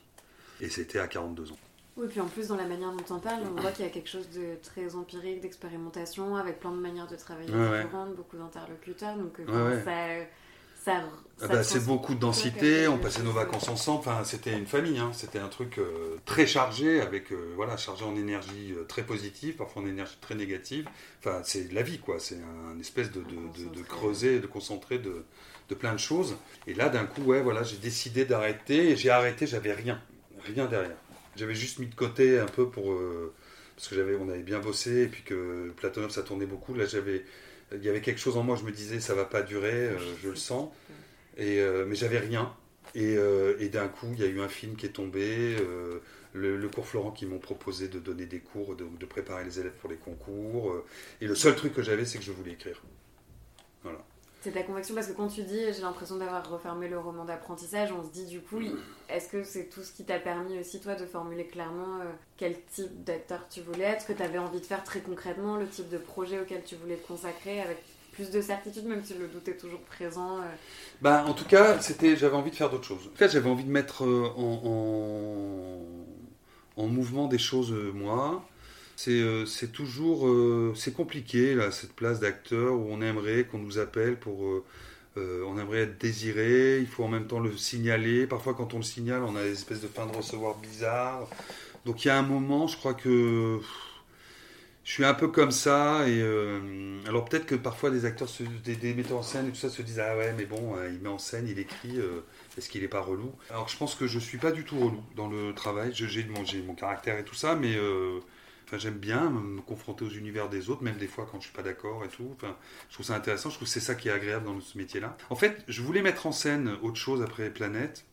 Et c'était à 42 ans. Oui, puis en plus, dans la manière dont on parle, on voit qu'il y a quelque chose de très empirique, d'expérimentation, avec plein de manières de travailler différentes, beaucoup d'interlocuteurs. Donc, ça, ça, ah bah, c'est beaucoup de densité, on passait nos vacances ensemble, enfin, c'était une famille, hein. c'était un truc euh, très chargé, avec, euh, voilà, chargé en énergie euh, très positive, parfois en énergie très négative. Enfin, c'est la vie, quoi, c'est un, espèce de, de, de, creuser, de concentrer de, de plein de choses. Et là, d'un coup, ouais, voilà, j'ai décidé d'arrêter, j'ai arrêté, j'avais rien, rien derrière. J'avais juste mis de côté un peu pour. Parce que j'avais, on avait bien bossé, et puis que Platonov, ça tournait beaucoup. Là, j'avais. Il y avait quelque chose en moi, je me disais, ça va pas durer, euh, je le sens. Et, euh, mais j'avais rien. Et, et d'un coup, il y a eu un film qui est tombé. Le, cours Florent qui m'ont proposé de donner des cours, de, préparer les élèves pour les concours. et le seul truc que j'avais, c'est que je voulais écrire. C'est ta conviction parce que quand tu dis j'ai l'impression d'avoir refermé le roman d'apprentissage, on se dit du coup, est-ce que c'est tout ce qui t'a permis aussi toi de formuler clairement euh, quel type d'acteur tu voulais être, ce que tu avais envie de faire très concrètement, le type de projet auquel tu voulais te consacrer avec plus de certitude, même si le doute est toujours présent euh? bah, En tout cas, c'était, j'avais envie de faire d'autres choses. En fait, j'avais envie de mettre euh, en, en, en mouvement des choses, moi. Euh, c'est toujours euh, c'est compliqué là cette place d'acteur où on aimerait qu'on nous appelle pour euh, on aimerait être désiré il faut en même temps le signaler. Parfois quand on le signale on a des espèces de fin de recevoir bizarres. Donc il y a un moment je crois que je suis un peu comme ça et alors peut-être que parfois des acteurs des, metteurs en scène et tout ça se disent ah ouais mais bon il met en scène il écrit est-ce qu'il n'est pas relou? Alors je pense que je suis pas du tout relou dans le travail. J'ai mon, mon caractère et tout ça mais j'aime bien me confronter aux univers des autres, même des fois quand je suis pas d'accord et tout. Enfin, je trouve ça intéressant. Je trouve que c'est ça qui est agréable dans ce métier-là. En fait, je voulais mettre en scène autre chose après Planète.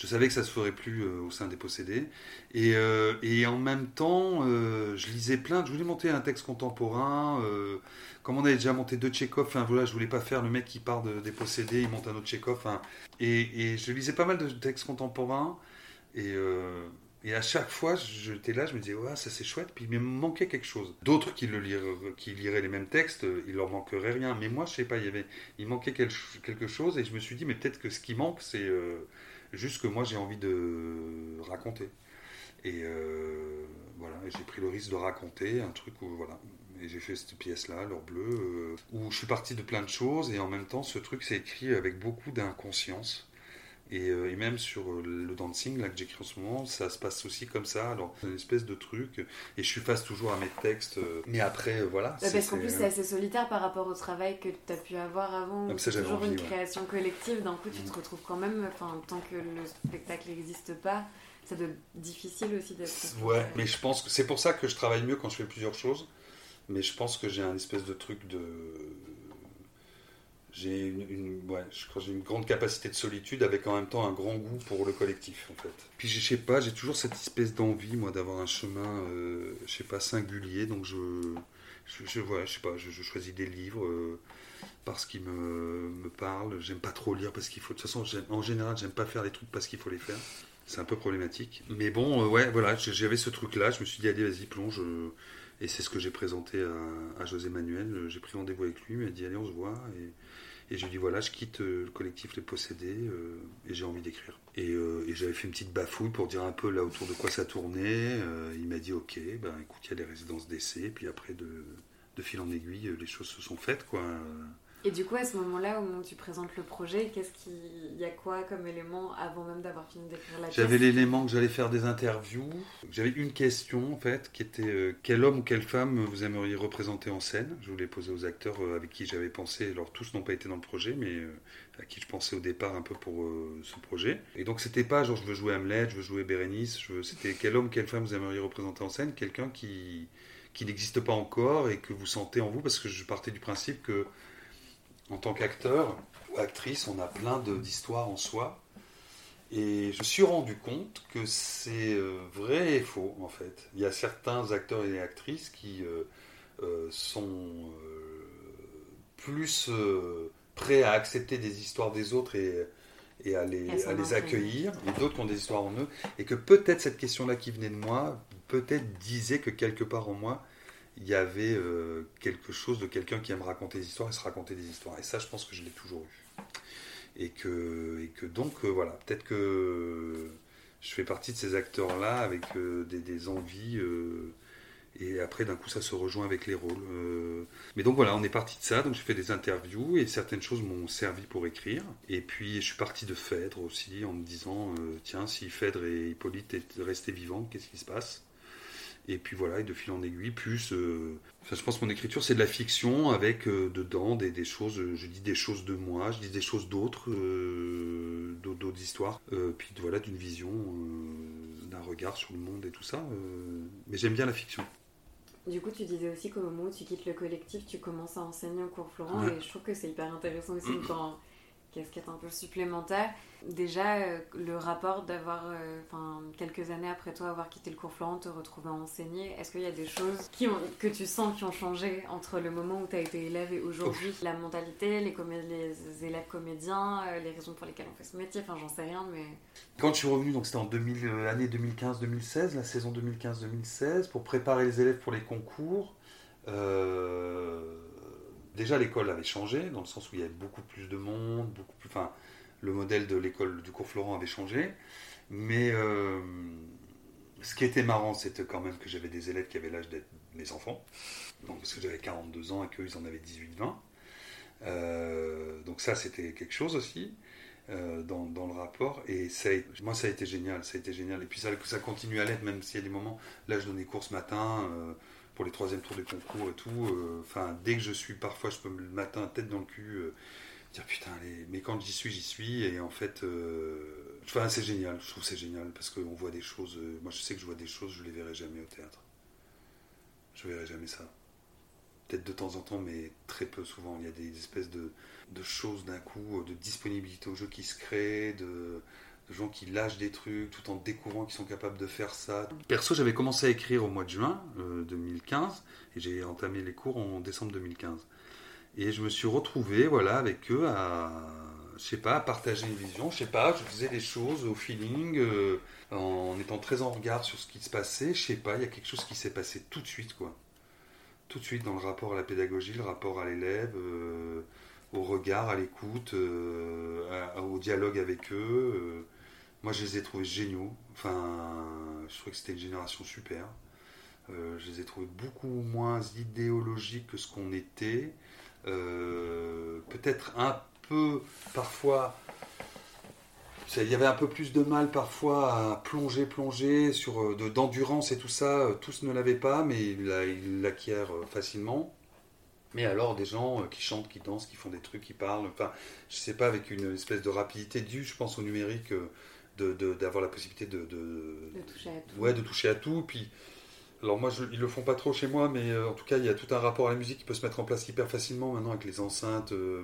Je savais que ça se ferait plus euh, au sein des possédés. Et, euh, et en même temps, euh, je lisais plein. Je voulais monter un texte contemporain. comme on avait déjà monté deux Tchekhov, enfin voilà, je voulais pas faire le mec qui part des possédés, il monte un autre Tchekhov. et, et, je lisais pas mal de textes contemporains. Et et à chaque fois, j'étais là, je me disais, ouais, ça c'est chouette, puis il me manquait quelque chose. D'autres qui, qui liraient les mêmes textes, il leur manquerait rien. Mais moi, je sais pas, il, manquait quelque chose, et je me suis dit, mais peut-être que ce qui manque, c'est euh, juste que moi j'ai envie de raconter. Et euh, voilà, j'ai pris le risque de raconter un truc où, voilà. Et j'ai fait cette pièce-là, L'or bleu, euh, où je suis parti de plein de choses, et en même temps, ce truc s'est écrit avec beaucoup d'inconscience. Euh, et, même sur euh, le dancing là, que j'écris en ce moment, ça se passe aussi comme ça. Alors, c'est une espèce de truc. Et je suis face toujours à mes textes. Euh, mais après, voilà. parce qu'en plus, c'est assez solitaire par rapport au travail que tu as pu avoir avant. Ah, c'est toujours une création collective. D'un coup, tu te mm. retrouves quand même, enfin, tant que le spectacle n'existe pas, ça doit être difficile aussi d'être. Ouais, mais je pense que c'est pour ça que je travaille mieux quand je fais plusieurs choses. Mais je pense que j'ai un espèce de truc de j'ai une, ouais, crois j'ai une grande capacité de solitude avec en même temps un grand goût pour le collectif en fait. Puis je sais pas, j'ai toujours cette espèce d'envie moi d'avoir un chemin, euh, je sais pas singulier, donc je, je, je, je sais pas, je, choisis des livres euh, parce qu'ils me, me parlent. J'aime pas trop lire parce qu'il faut. De toute façon, en général, j'aime pas faire les trucs parce qu'il faut les faire. C'est un peu problématique. Mais bon, euh, ouais, voilà, j'avais ce truc-là. Je me suis dit, allez, vas-y, plonge. Et c'est ce que j'ai présenté à, José Manuel. J'ai pris rendez-vous avec lui, il m'a dit, allez, on se voit. Et je lui dis voilà, je quitte euh, le collectif Les Possédés euh, et j'ai envie d'écrire. Euh, et, j'avais fait une petite bafouille pour dire un peu là autour de quoi ça tournait. il m'a dit ok, ben écoute, il y a les résidences d'essai. Puis après, de, de fil en aiguille, les choses se sont faites quoi. Et du coup, à ce moment-là, au moment où tu présentes le projet, qu'est-ce qu'il y a quoi comme élément avant même d'avoir fini d'écrire la pièce J'avais l'élément que j'allais faire des interviews. J'avais une question en fait, qui était euh, quel homme ou quelle femme vous aimeriez représenter en scène? Je voulais poser aux acteurs euh, avec qui j'avais pensé. Alors tous n'ont pas été dans le projet, mais euh, à qui je pensais au départ un peu pour ce projet. Et donc c'était pas genre je veux jouer Hamlet, je veux jouer Bérénice. C'était quel homme, ou quelle femme vous aimeriez représenter en scène? Quelqu'un qui qui n'existe pas encore et que vous sentez en vous, parce que je partais du principe que en tant qu'acteur ou actrice, on a plein d'histoires en soi. Et je me suis rendu compte que c'est euh, vrai et faux, en fait. Il y a certains acteurs et actrices qui euh, euh, sont plus prêts à accepter des histoires des autres et, et à les, à les accueillir, et d'autres qui ont des histoires en eux, et que peut-être cette question-là qui venait de moi, peut-être disait que quelque part en moi, il y avait euh, quelque chose de quelqu'un qui aime raconter des histoires et se raconter des histoires. Et ça, je pense que je l'ai toujours eu. Et que, et que donc, euh, voilà, peut-être que je fais partie de ces acteurs-là avec euh, des, des, envies. Et après, d'un coup, ça se rejoint avec les rôles. mais donc voilà, on est parti de ça. Donc j'ai fait des interviews et certaines choses m'ont servi pour écrire. Et puis je suis parti de Phèdre aussi en me disant tiens, si Phèdre et Hippolyte étaient restés vivants, qu'est-ce qui se passe? Et puis voilà, et de fil en aiguille, plus. Euh, enfin, je pense que mon écriture, c'est de la fiction avec euh, dedans des, des, choses. Euh, je dis des choses de moi, je dis des choses d'autres, d'autres histoires. puis voilà, d'une vision, d'un regard sur le monde et tout ça. mais j'aime bien la fiction. Du coup, tu disais aussi qu'au moment où tu quittes le collectif, tu commences à enseigner au cours Florent, et je trouve que c'est hyper intéressant aussi quand casquette un peu supplémentaire. Déjà, euh, le rapport d'avoir, euh, enfin, quelques années après toi avoir quitté le cours Florent, te retrouver à enseigner, est-ce qu'il y a des choses qui ont, que tu sens qui ont changé entre le moment où tu as été élève et aujourd'hui? La mentalité, les, élèves comédiens, euh, les raisons pour lesquelles on fait ce métier, enfin, j'en sais rien, mais. Quand je suis revenu, donc c'était en l'année 2015-2016, la saison 2015-2016, pour préparer les élèves pour les concours. Déjà, l'école avait changé, dans le sens où il y avait beaucoup plus de monde, beaucoup plus. Enfin, le modèle de l'école du cours Florent avait changé. Mais euh, ce qui était marrant, c'était quand même que j'avais des élèves qui avaient l'âge d'être mes enfants. Donc, parce que j'avais 42 ans et qu'eux, ils en avaient 18-20. Euh, donc, ça, c'était quelque chose aussi. Euh, dans, le rapport et ça moi ça a été génial ça a été génial et puis ça, ça continue à l'être même s'il y a des moments là je donnais cours ce matin pour les troisièmes tours des concours et tout enfin dès que je suis parfois je peux le matin tête dans le cul dire putain, mais quand j'y suis, j'y suis. Et en fait, euh, c'est génial, je trouve c'est génial parce qu'on voit des choses. Euh, moi, je sais que je vois des choses, je les verrai jamais au théâtre. Je verrai jamais ça. Peut-être de temps en temps, mais très peu souvent. Il y a des espèces de, de choses d'un coup, de disponibilité au jeu qui se crée, de, gens qui lâchent des trucs tout en découvrant qu'ils sont capables de faire ça. Perso, j'avais commencé à écrire au mois de juin 2015 euh, et j'ai entamé les cours en décembre 2015. Et je me suis retrouvé voilà, avec eux à, je sais pas, à partager une vision. Je sais pas, je faisais des choses au feeling, euh, en étant très en regard sur ce qui se passait. Je sais pas, il y a quelque chose qui s'est passé tout de suite, quoi. Tout de suite dans le rapport à la pédagogie, le rapport à l'élève, euh, au regard, à l'écoute, au dialogue avec eux. Moi, je les ai trouvés géniaux. Enfin, je trouvais que c'était une génération super. je les ai trouvés beaucoup moins idéologiques que ce qu'on était. Euh, peut-être un peu parfois il y avait un peu plus de mal parfois à plonger, plonger sur euh, d'endurance et tout ça. Euh, tous ne l'avaient pas, mais ils l'acquièrent facilement. Mais alors des gens qui chantent, qui dansent, qui font des trucs, qui parlent. Enfin, je sais pas, avec une espèce de rapidité due, je pense, au numérique, d'avoir la possibilité de, de, toucher à tout. Ouais, de toucher à tout. Puis alors moi, je, ils le font pas trop chez moi, mais euh, en tout cas, il y a tout un rapport à la musique qui peut se mettre en place hyper facilement maintenant avec les enceintes euh,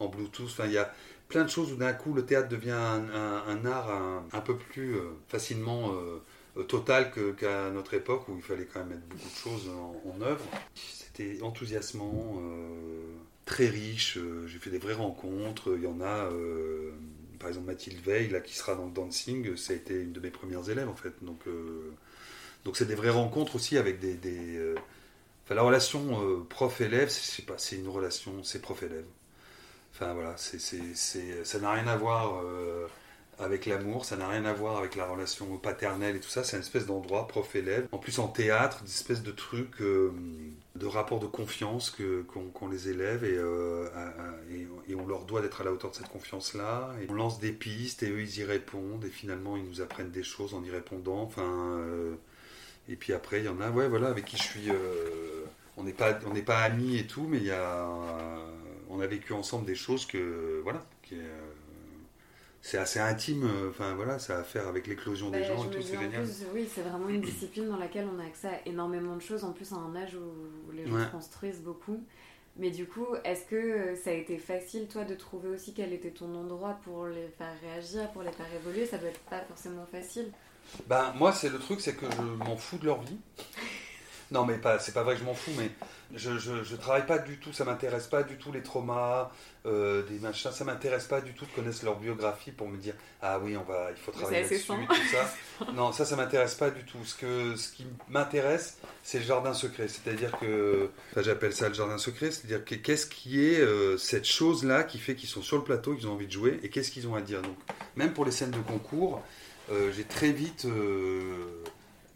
en Bluetooth. Enfin, il y a plein de choses où d'un coup le théâtre devient un, art un, peu plus euh, facilement total qu'à notre époque où il fallait quand même mettre beaucoup de choses en, œuvre. C'était enthousiasmant, très riche. J'ai fait des vraies rencontres. Il y en a par exemple Mathilde Veil, là, qui sera dans le dancing, ça a été une de mes premières élèves en fait. Donc donc c'est des vraies rencontres aussi avec des... Euh, enfin, la relation euh, prof-élève, c'est pas, c'est une relation, c'est prof-élève. Enfin voilà, c'est, ça n'a rien à voir euh, avec l'amour, ça n'a rien à voir avec la relation paternelle et tout ça, c'est une espèce d'endroit prof-élève. En plus en théâtre, une espèce de truc, de rapport de confiance que, qu'ont, les élèves et, et, on leur doit d'être à la hauteur de cette confiance-là. On lance des pistes et eux ils y répondent et finalement ils nous apprennent des choses en y répondant. Enfin... Et puis après, il y en a, ouais, voilà, avec qui je suis. Euh, on n'est pas, pas amis et tout, mais il y a, on a vécu ensemble des choses que, voilà, euh, c'est assez intime. Enfin voilà, ça a à faire avec l'éclosion des bah, gens et tout, c'est génial. oui, c'est vraiment une discipline dans laquelle on a accès à énormément de choses, en plus à un âge où les gens se construisent beaucoup. Mais du coup, est-ce que ça a été facile, toi, de trouver aussi quel était ton endroit pour les faire réagir, pour les faire évoluer? Ça doit être pas forcément facile. Ben, moi, c'est le truc, c'est que je m'en fous de leur vie. Non, mais pas, c'est pas vrai que je m'en fous, mais je, je, je travaille pas du tout, ça m'intéresse pas du tout les traumas, euh, des machins, ça m'intéresse pas du tout de connaître leur biographie pour me dire ah oui, on va, il faut travailler assez tout ça. non, ça, ça m'intéresse pas du tout. Ce que, ce qui m'intéresse, c'est le jardin secret. C'est-à-dire que, enfin, j'appelle ça le jardin secret, c'est-à-dire que qu'est-ce qui est euh, cette chose-là qui fait qu'ils sont sur le plateau, qu'ils ont envie de jouer, et qu'est-ce qu'ils ont à dire? Donc, même pour les scènes de concours, euh, j'ai très vite, euh,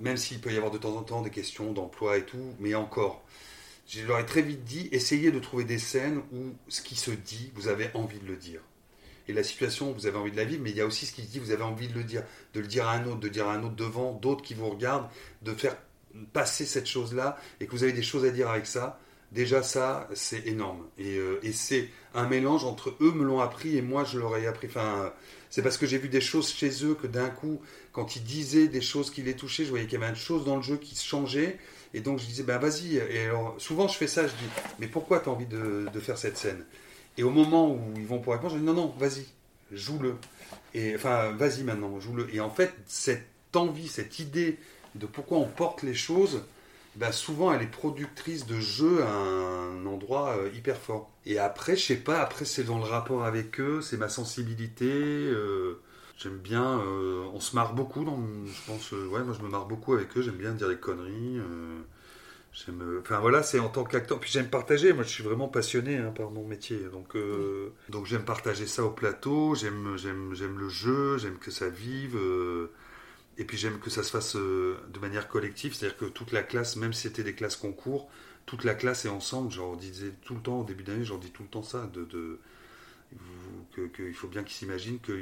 même s'il peut y avoir de temps en temps des questions d'emploi et tout, mais encore, je leur ai très vite dit, essayez de trouver des scènes où ce qui se dit, vous avez envie de le dire. Et la situation, vous avez envie de la vivre, mais il y a aussi ce qui se dit, vous avez envie de le dire, de le dire à un autre, de dire à un autre devant, d'autres qui vous regardent, de faire passer cette chose-là, et que vous avez des choses à dire avec ça. Déjà ça, c'est énorme. Et, euh, et c'est un mélange entre eux me l'ont appris et moi je leur ai appris. Enfin, c'est parce que j'ai vu des choses chez eux que d'un coup, quand ils disaient des choses qui les touchaient, je voyais qu'il y avait une chose dans le jeu qui se changeait. Et donc je disais, ben vas-y. Et alors, souvent je fais ça, je dis, mais pourquoi tu envie de, de faire cette scène? Et au moment où ils vont pour répondre, je dis, non, non, vas-y, joue-le. Et enfin, vas-y maintenant, joue-le. Et en fait, cette envie, cette idée de pourquoi on porte les choses, ben souvent elle est productrice de jeux à un endroit euh, hyper fort. Et après, je sais pas, après c'est dans le rapport avec eux, c'est ma sensibilité. euh, J'aime bien, euh, on se marre beaucoup, dans, je pense, ouais, moi je me marre beaucoup avec eux, j'aime bien dire des conneries. j'aime, enfin voilà, c'est en tant qu'acteur, puis j'aime partager, moi je suis vraiment passionné hein, par mon métier, donc, donc j'aime partager ça au plateau, j'aime, j'aime, j'aime le jeu, j'aime que ça vive, et puis j'aime que ça se fasse euh, de manière collective, c'est-à-dire que toute la classe, même si c'était des classes concours, toute la classe est ensemble, leur disais tout le temps, au début d'année, je leur dis tout le temps ça, de... de vous- que- que il faut bien qu'ils s'imaginent que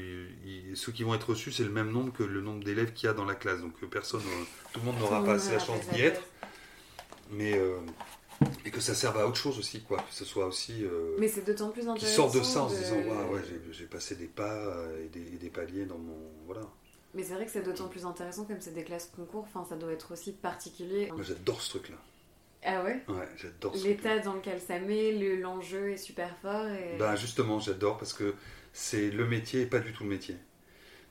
il- ceux qui vont être reçus, c'est le même nombre que le nombre d'élèves qu'il y a dans la classe. Donc euh, personne, euh, tout le monde n'aura pas assez la chance d'y être, mais euh, et que ça serve à autre chose aussi, quoi. Que ce soit aussi euh, Mais c'est d'autant plus intéressant. sortent de ça en se disant, ouais, ouais, j'ai- passé des pas et des, et des paliers dans mon, voilà. Mais c'est vrai que c'est d'autant plus intéressant comme c'est des classes concours, enfin ça doit être aussi particulier. Moi, j'adore ce truc-là. Ah ouais? Ouais, j'adore ce L'état dans lequel ça met, le- l'enjeu est super fort et... Ben justement, j'adore parce que c'est le métier et pas du tout le métier.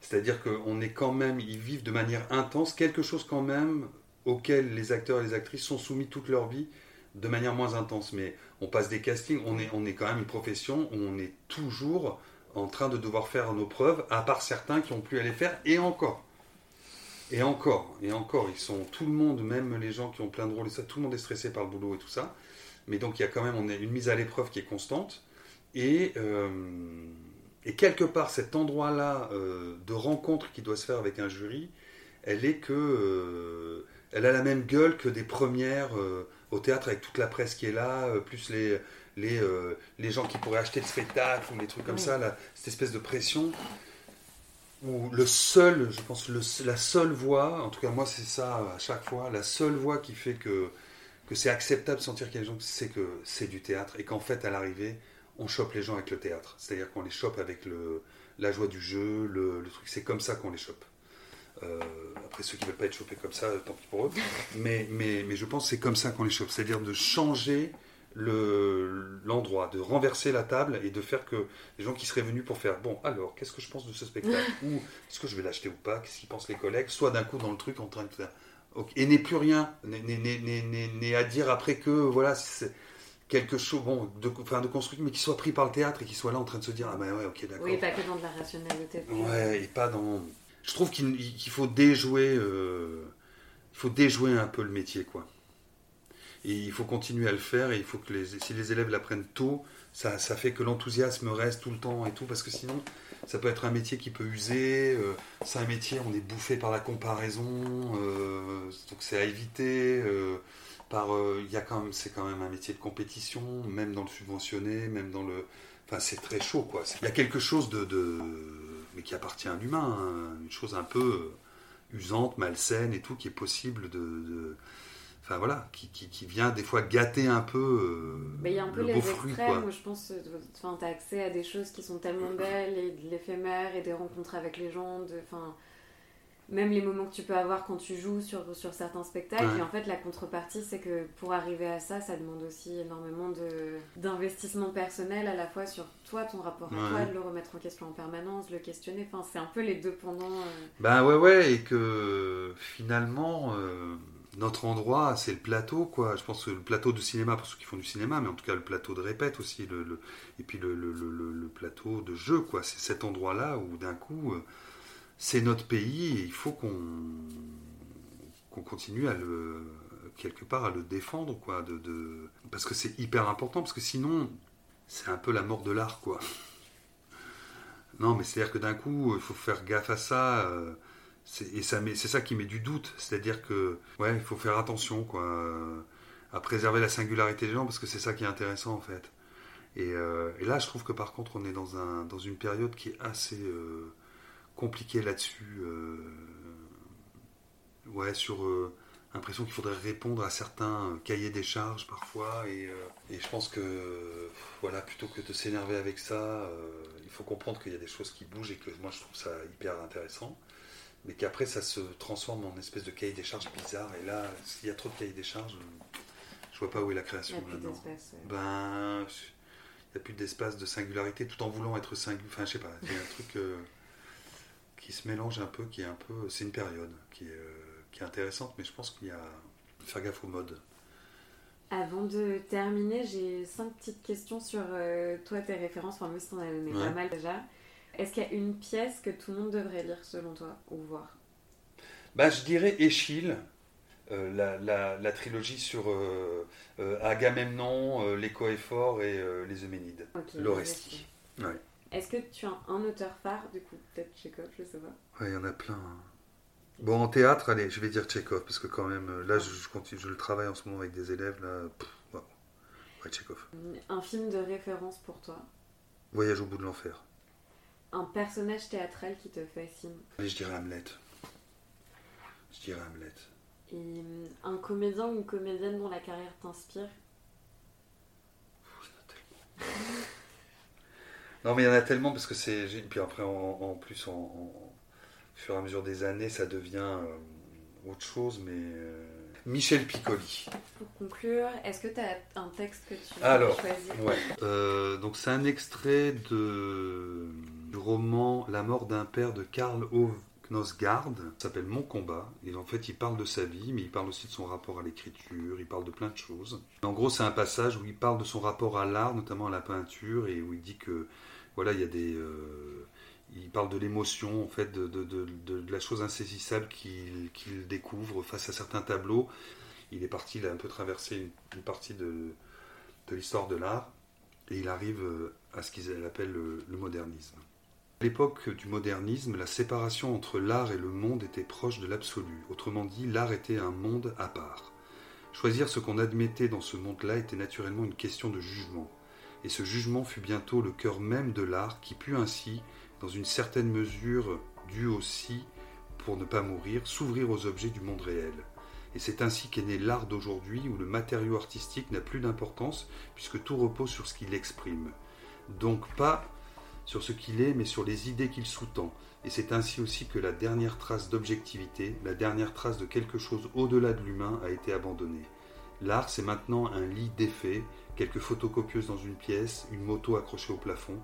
C'est-à-dire qu'on est quand même, ils vivent de manière intense quelque chose quand même auquel les acteurs et les actrices sont soumis toute leur vie de manière moins intense. Mais on passe des castings, on est, on est quand même une profession où on est toujours en train de devoir faire nos preuves, à part certains qui ont pu aller faire, et encore. Et encore, et encore, ils sont tout le monde, même les gens qui ont plein de rôles tout le monde est stressé par le boulot et tout ça. Mais donc il y a quand même une mise à l'épreuve qui est constante. Et, euh, et quelque part, cet endroit-là euh, de rencontre qui doit se faire avec un jury, elle est que. euh, elle a la même gueule que des premières au théâtre avec toute la presse qui est là, plus les, les, euh, les gens qui pourraient acheter le spectacle ou les trucs comme Oui. ça, là, cette espèce de pression. Où le seul, je pense, le, la seule voix, en tout cas moi c'est ça à chaque fois, la seule voix qui fait que, que c'est acceptable de sentir qu'il y a des gens, c'est que c'est du théâtre et qu'en fait à l'arrivée, on chope les gens avec le théâtre. C'est-à-dire qu'on les chope avec le, la joie du jeu, le, le truc. C'est comme ça qu'on les chope. Euh, après, ceux qui ne veulent pas être chopés comme ça, tant pis pour eux. Mais, mais, mais je pense que c'est comme ça qu'on les chope. C'est-à-dire de changer le- l'endroit, de renverser la table et de faire que les gens qui seraient venus pour faire bon, alors, qu'est-ce que je pense de ce spectacle Ou est-ce que je vais l'acheter ou pas Qu'est-ce qu'ils pensent les collègues Soit d'un coup dans le truc en train de faire. Et n'est plus rien, n'est- à dire après que voilà, c'est quelque chose bon, de, enfin, de construit, mais qui soit pris par le théâtre et qui soit là en train de se dire ah ben ouais, ok, d'accord. Oui, pas que dans de la rationalité. Ouais, et pas dans. Je trouve qu'il qu'il faut déjouer, euh, il faut déjouer un peu le métier, quoi. Et il faut continuer à le faire, et il faut que les, si les élèves l'apprennent tôt, ça, fait que l'enthousiasme reste tout le temps et tout, parce que sinon, ça peut être un métier qui peut user. euh, c'est un métier, on est bouffé par la comparaison, euh, donc c'est à éviter. euh, y a quand même, c'est quand même un métier de compétition, même dans le subventionné, même dans le, Enfin, c'est très chaud, quoi. Il y a quelque chose de, mais qui appartient à l'humain, hein, une chose un peu usante, malsaine et tout, qui est possible de- enfin voilà, qui, qui, qui vient des fois gâter un peu euh, Mais il y a un peu le les fruit, extrêmes quoi. où je pense enfin, tu as accès à des choses qui sont tellement belles et de l'éphémère et des rencontres avec les gens. De, enfin, même les moments que tu peux avoir quand tu joues sur, sur certains spectacles. Ouais. Et en fait, la contrepartie, c'est que pour arriver à ça, ça demande aussi énormément de- d'investissement personnel à la fois sur toi, ton rapport à Ouais. toi, de le remettre en question en permanence, de le questionner. Enfin, c'est un peu les deux pendant. euh, Ben ouais, ouais, et que finalement, euh, notre endroit, c'est le plateau, quoi. Je pense que le plateau de cinéma, pour ceux qui font du cinéma, mais en tout cas le plateau de répète aussi, le, et puis le, plateau de jeu, quoi. C'est cet endroit-là où d'un coup, euh, c'est notre pays et il faut qu'on qu'on continue à le quelque part à le défendre, quoi. De, de... Parce que c'est hyper important, parce que sinon, c'est un peu la mort de l'art, quoi. Non, mais c'est-à-dire que d'un coup, il faut faire gaffe à ça. Euh, et c'est ça qui met du doute. C'est-à-dire que, ouais, il faut faire attention, quoi, à préserver la singularité des gens, parce que c'est ça qui est intéressant, en fait. Et, euh, là, je trouve que par contre, on est dans, un, dans une période qui est assez euh, compliquée là-dessus. Euh, ouais, sur l'impression qu'il faudrait répondre à certains cahiers des charges parfois. Et, et je pense que, voilà, plutôt que de s'énerver avec ça, il faut comprendre qu'il y a des choses qui bougent et que moi, je trouve ça hyper intéressant mais qu'après ça se transforme en espèce de cahier des charges bizarre. Et là, s'il y a trop de cahiers des charges, je vois pas où est la création maintenant. Ben, il n'y a plus d'espace de singularité tout en voulant être singulier. Enfin, je sais pas, il y a un truc euh, qui se mélange un peu, qui est un peu. C'est une période qui est, euh, qui est intéressante, mais je pense qu'il y a. faire gaffe au mode. Avant de terminer, j'ai cinq petites questions sur euh, toi, tes références. Enfin, même si t'en as donné pas mal déjà. Est-ce qu'il y a une pièce que tout le monde devrait lire selon toi ou voir? Bah, Je dirais Échille, euh, la, trilogie sur euh, euh, Agamemnon, les Coéphores et les Euménides. L'Orestie. Est-ce que tu as un auteur phare? Du coup Peut-être Tchekhov, je sais pas. Oui, il y en a plein. Hein. Bon, en théâtre, allez, je vais dire Tchekhov, parce que quand même, là, je, continue, je le travaille en ce moment avec des élèves, là, Ouais, Tchekhov. Un film de référence pour toi? Voyage au bout de l'enfer. Un personnage théâtral qui te fascine Je dirais Hamlet. Je dirais Hamlet. Et euh, un comédien ou une comédienne dont la carrière t'inspire? Non, mais il y en a tellement parce que c'est. Puis après, en, plus, en, au fur et à mesure des années, ça devient euh, autre chose, mais. Euh, Michel Piccoli. Pour conclure, est-ce que tu as un texte que tu veux Alors, choisir? ouais. donc c'est un extrait de du roman La mort d'un père de Karl Ove Knosgaard, s'appelle Mon combat. Et en fait, il parle de sa vie, mais il parle aussi de son rapport à l'écriture, il parle de plein de choses. En gros, c'est un passage où il parle de son rapport à l'art, notamment à la peinture, et où il dit que, voilà, il y a des. Euh, il parle de l'émotion, en fait, de, de, de, la chose insaisissable qu'il découvre face à certains tableaux. Il est parti, il a un peu traversé une, partie de, l'histoire de l'art, et il arrive euh, à ce qu'il appelle le modernisme. L'époque du modernisme, la séparation entre l'art et le monde était proche de l'absolu. Autrement dit, l'art était un monde à part. Choisir ce qu'on admettait dans ce monde-là était naturellement une question de jugement. Et ce jugement fut bientôt le cœur même de l'art qui put ainsi, dans une certaine mesure due aussi, pour ne pas mourir, s'ouvrir aux objets du monde réel. Et c'est ainsi qu'est né l'art d'aujourd'hui où le matériau artistique n'a plus d'importance puisque tout repose sur ce qu'il exprime. Donc pas sur ce qu'il est, mais sur les idées qu'il sous-tend. Et c'est ainsi aussi que la dernière trace d'objectivité, la dernière trace de quelque chose au-delà de l'humain a été abandonnée. L'art, c'est maintenant un lit d'effets, quelques photocopieuses dans une pièce, une moto accrochée au plafond.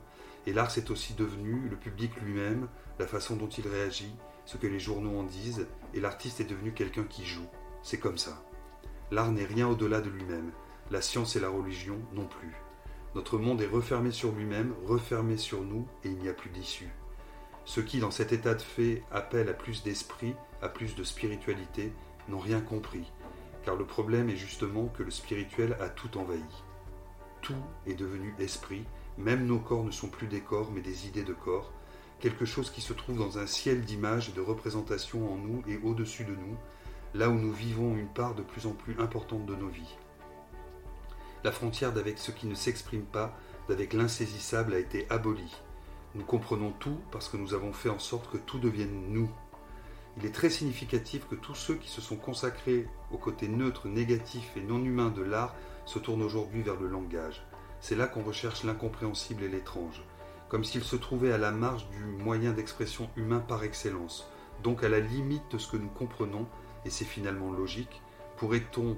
Et l'art, c'est aussi devenu le public lui-même, la façon dont il réagit, ce que les journaux en disent, et l'artiste est devenu quelqu'un qui joue. C'est comme ça. L'art n'est rien au-delà de lui-même. La science et la religion non plus. Notre monde est refermé sur lui-même, refermé sur nous, et il n'y a plus d'issue. Ceux qui, dans cet état de fait, appellent à plus d'esprit, à plus de spiritualité, n'ont rien compris, car le problème est justement que le spirituel a tout envahi. Tout est devenu esprit, même nos corps ne sont plus des corps, mais des idées de corps, quelque chose qui se trouve dans un ciel d'images et de représentations en nous et au-dessus de nous, là où nous vivons une part de plus en plus importante de nos vies. La frontière d'avec ce qui ne s'exprime pas, d'avec l'insaisissable a été abolie. Nous comprenons tout parce que nous avons fait en sorte que tout devienne nous. Il est très significatif que tous ceux qui se sont consacrés au côté neutre, négatif et non humain de l'art se tournent aujourd'hui vers le langage. C'est là qu'on recherche l'incompréhensible et l'étrange, comme s'ils se trouvaient à la marge du moyen d'expression humain par excellence, donc à la limite de ce que nous comprenons, et c'est finalement logique. Pourrait-on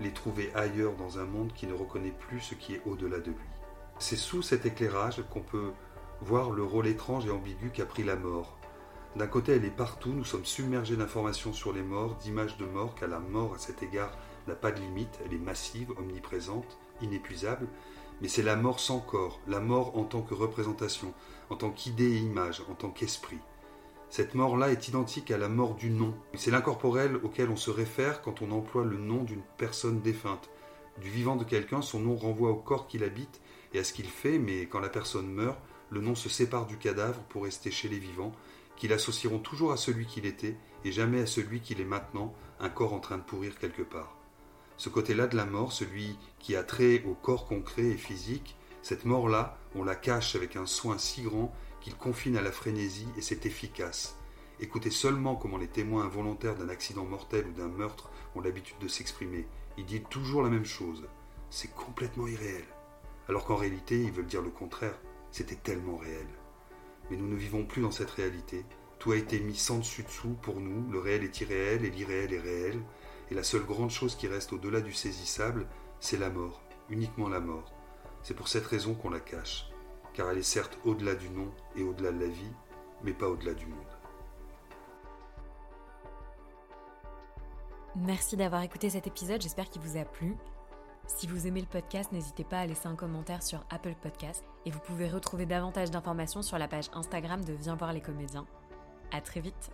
les trouver ailleurs dans un monde qui ne reconnaît plus ce qui est au-delà de lui. C'est sous cet éclairage qu'on peut voir le rôle étrange et ambigu qu'a pris la mort. D'un côté, elle est partout, nous sommes submergés d'informations sur les morts, d'images de morts, car la mort à cet égard n'a pas de limite, elle est massive, omniprésente, inépuisable, mais c'est la mort sans corps, la mort en tant que représentation, en tant qu'idée et image, en tant qu'esprit. Cette mort-là est identique à la mort du nom. C'est l'incorporel auquel on se réfère quand on emploie le nom d'une personne défunte. Du vivant de quelqu'un, son nom renvoie au corps qu'il habite et à ce qu'il fait, mais quand la personne meurt, le nom se sépare du cadavre pour rester chez les vivants, qui l'associeront toujours à celui qu'il était et jamais à celui qu'il est maintenant, un corps en train de pourrir quelque part. Ce côté-là de la mort, celui qui a trait au corps concret et physique, cette mort-là, on la cache avec un soin si grand qu'il confine à la frénésie et c'est efficace. Écoutez seulement comment les témoins involontaires d'un accident mortel ou d'un meurtre ont l'habitude de s'exprimer. Ils disent toujours la même chose. C'est complètement irréel. Alors qu'en réalité, ils veulent dire le contraire. C'était tellement réel. Mais nous ne vivons plus dans cette réalité. Tout a été mis sans dessus-dessous pour nous. Le réel est irréel et l'irréel est réel. Et la seule grande chose qui reste au-delà du saisissable, c'est la mort. Uniquement la mort. C'est pour cette raison qu'on la cache car elle est certes au-delà du nom et au-delà de la vie, mais pas au-delà du monde. Merci d'avoir écouté cet épisode, j'espère qu'il vous a plu. Si vous aimez le podcast, n'hésitez pas à laisser un commentaire sur Apple Podcast et vous pouvez retrouver davantage d'informations sur la page Instagram de Viens voir les comédiens. À très vite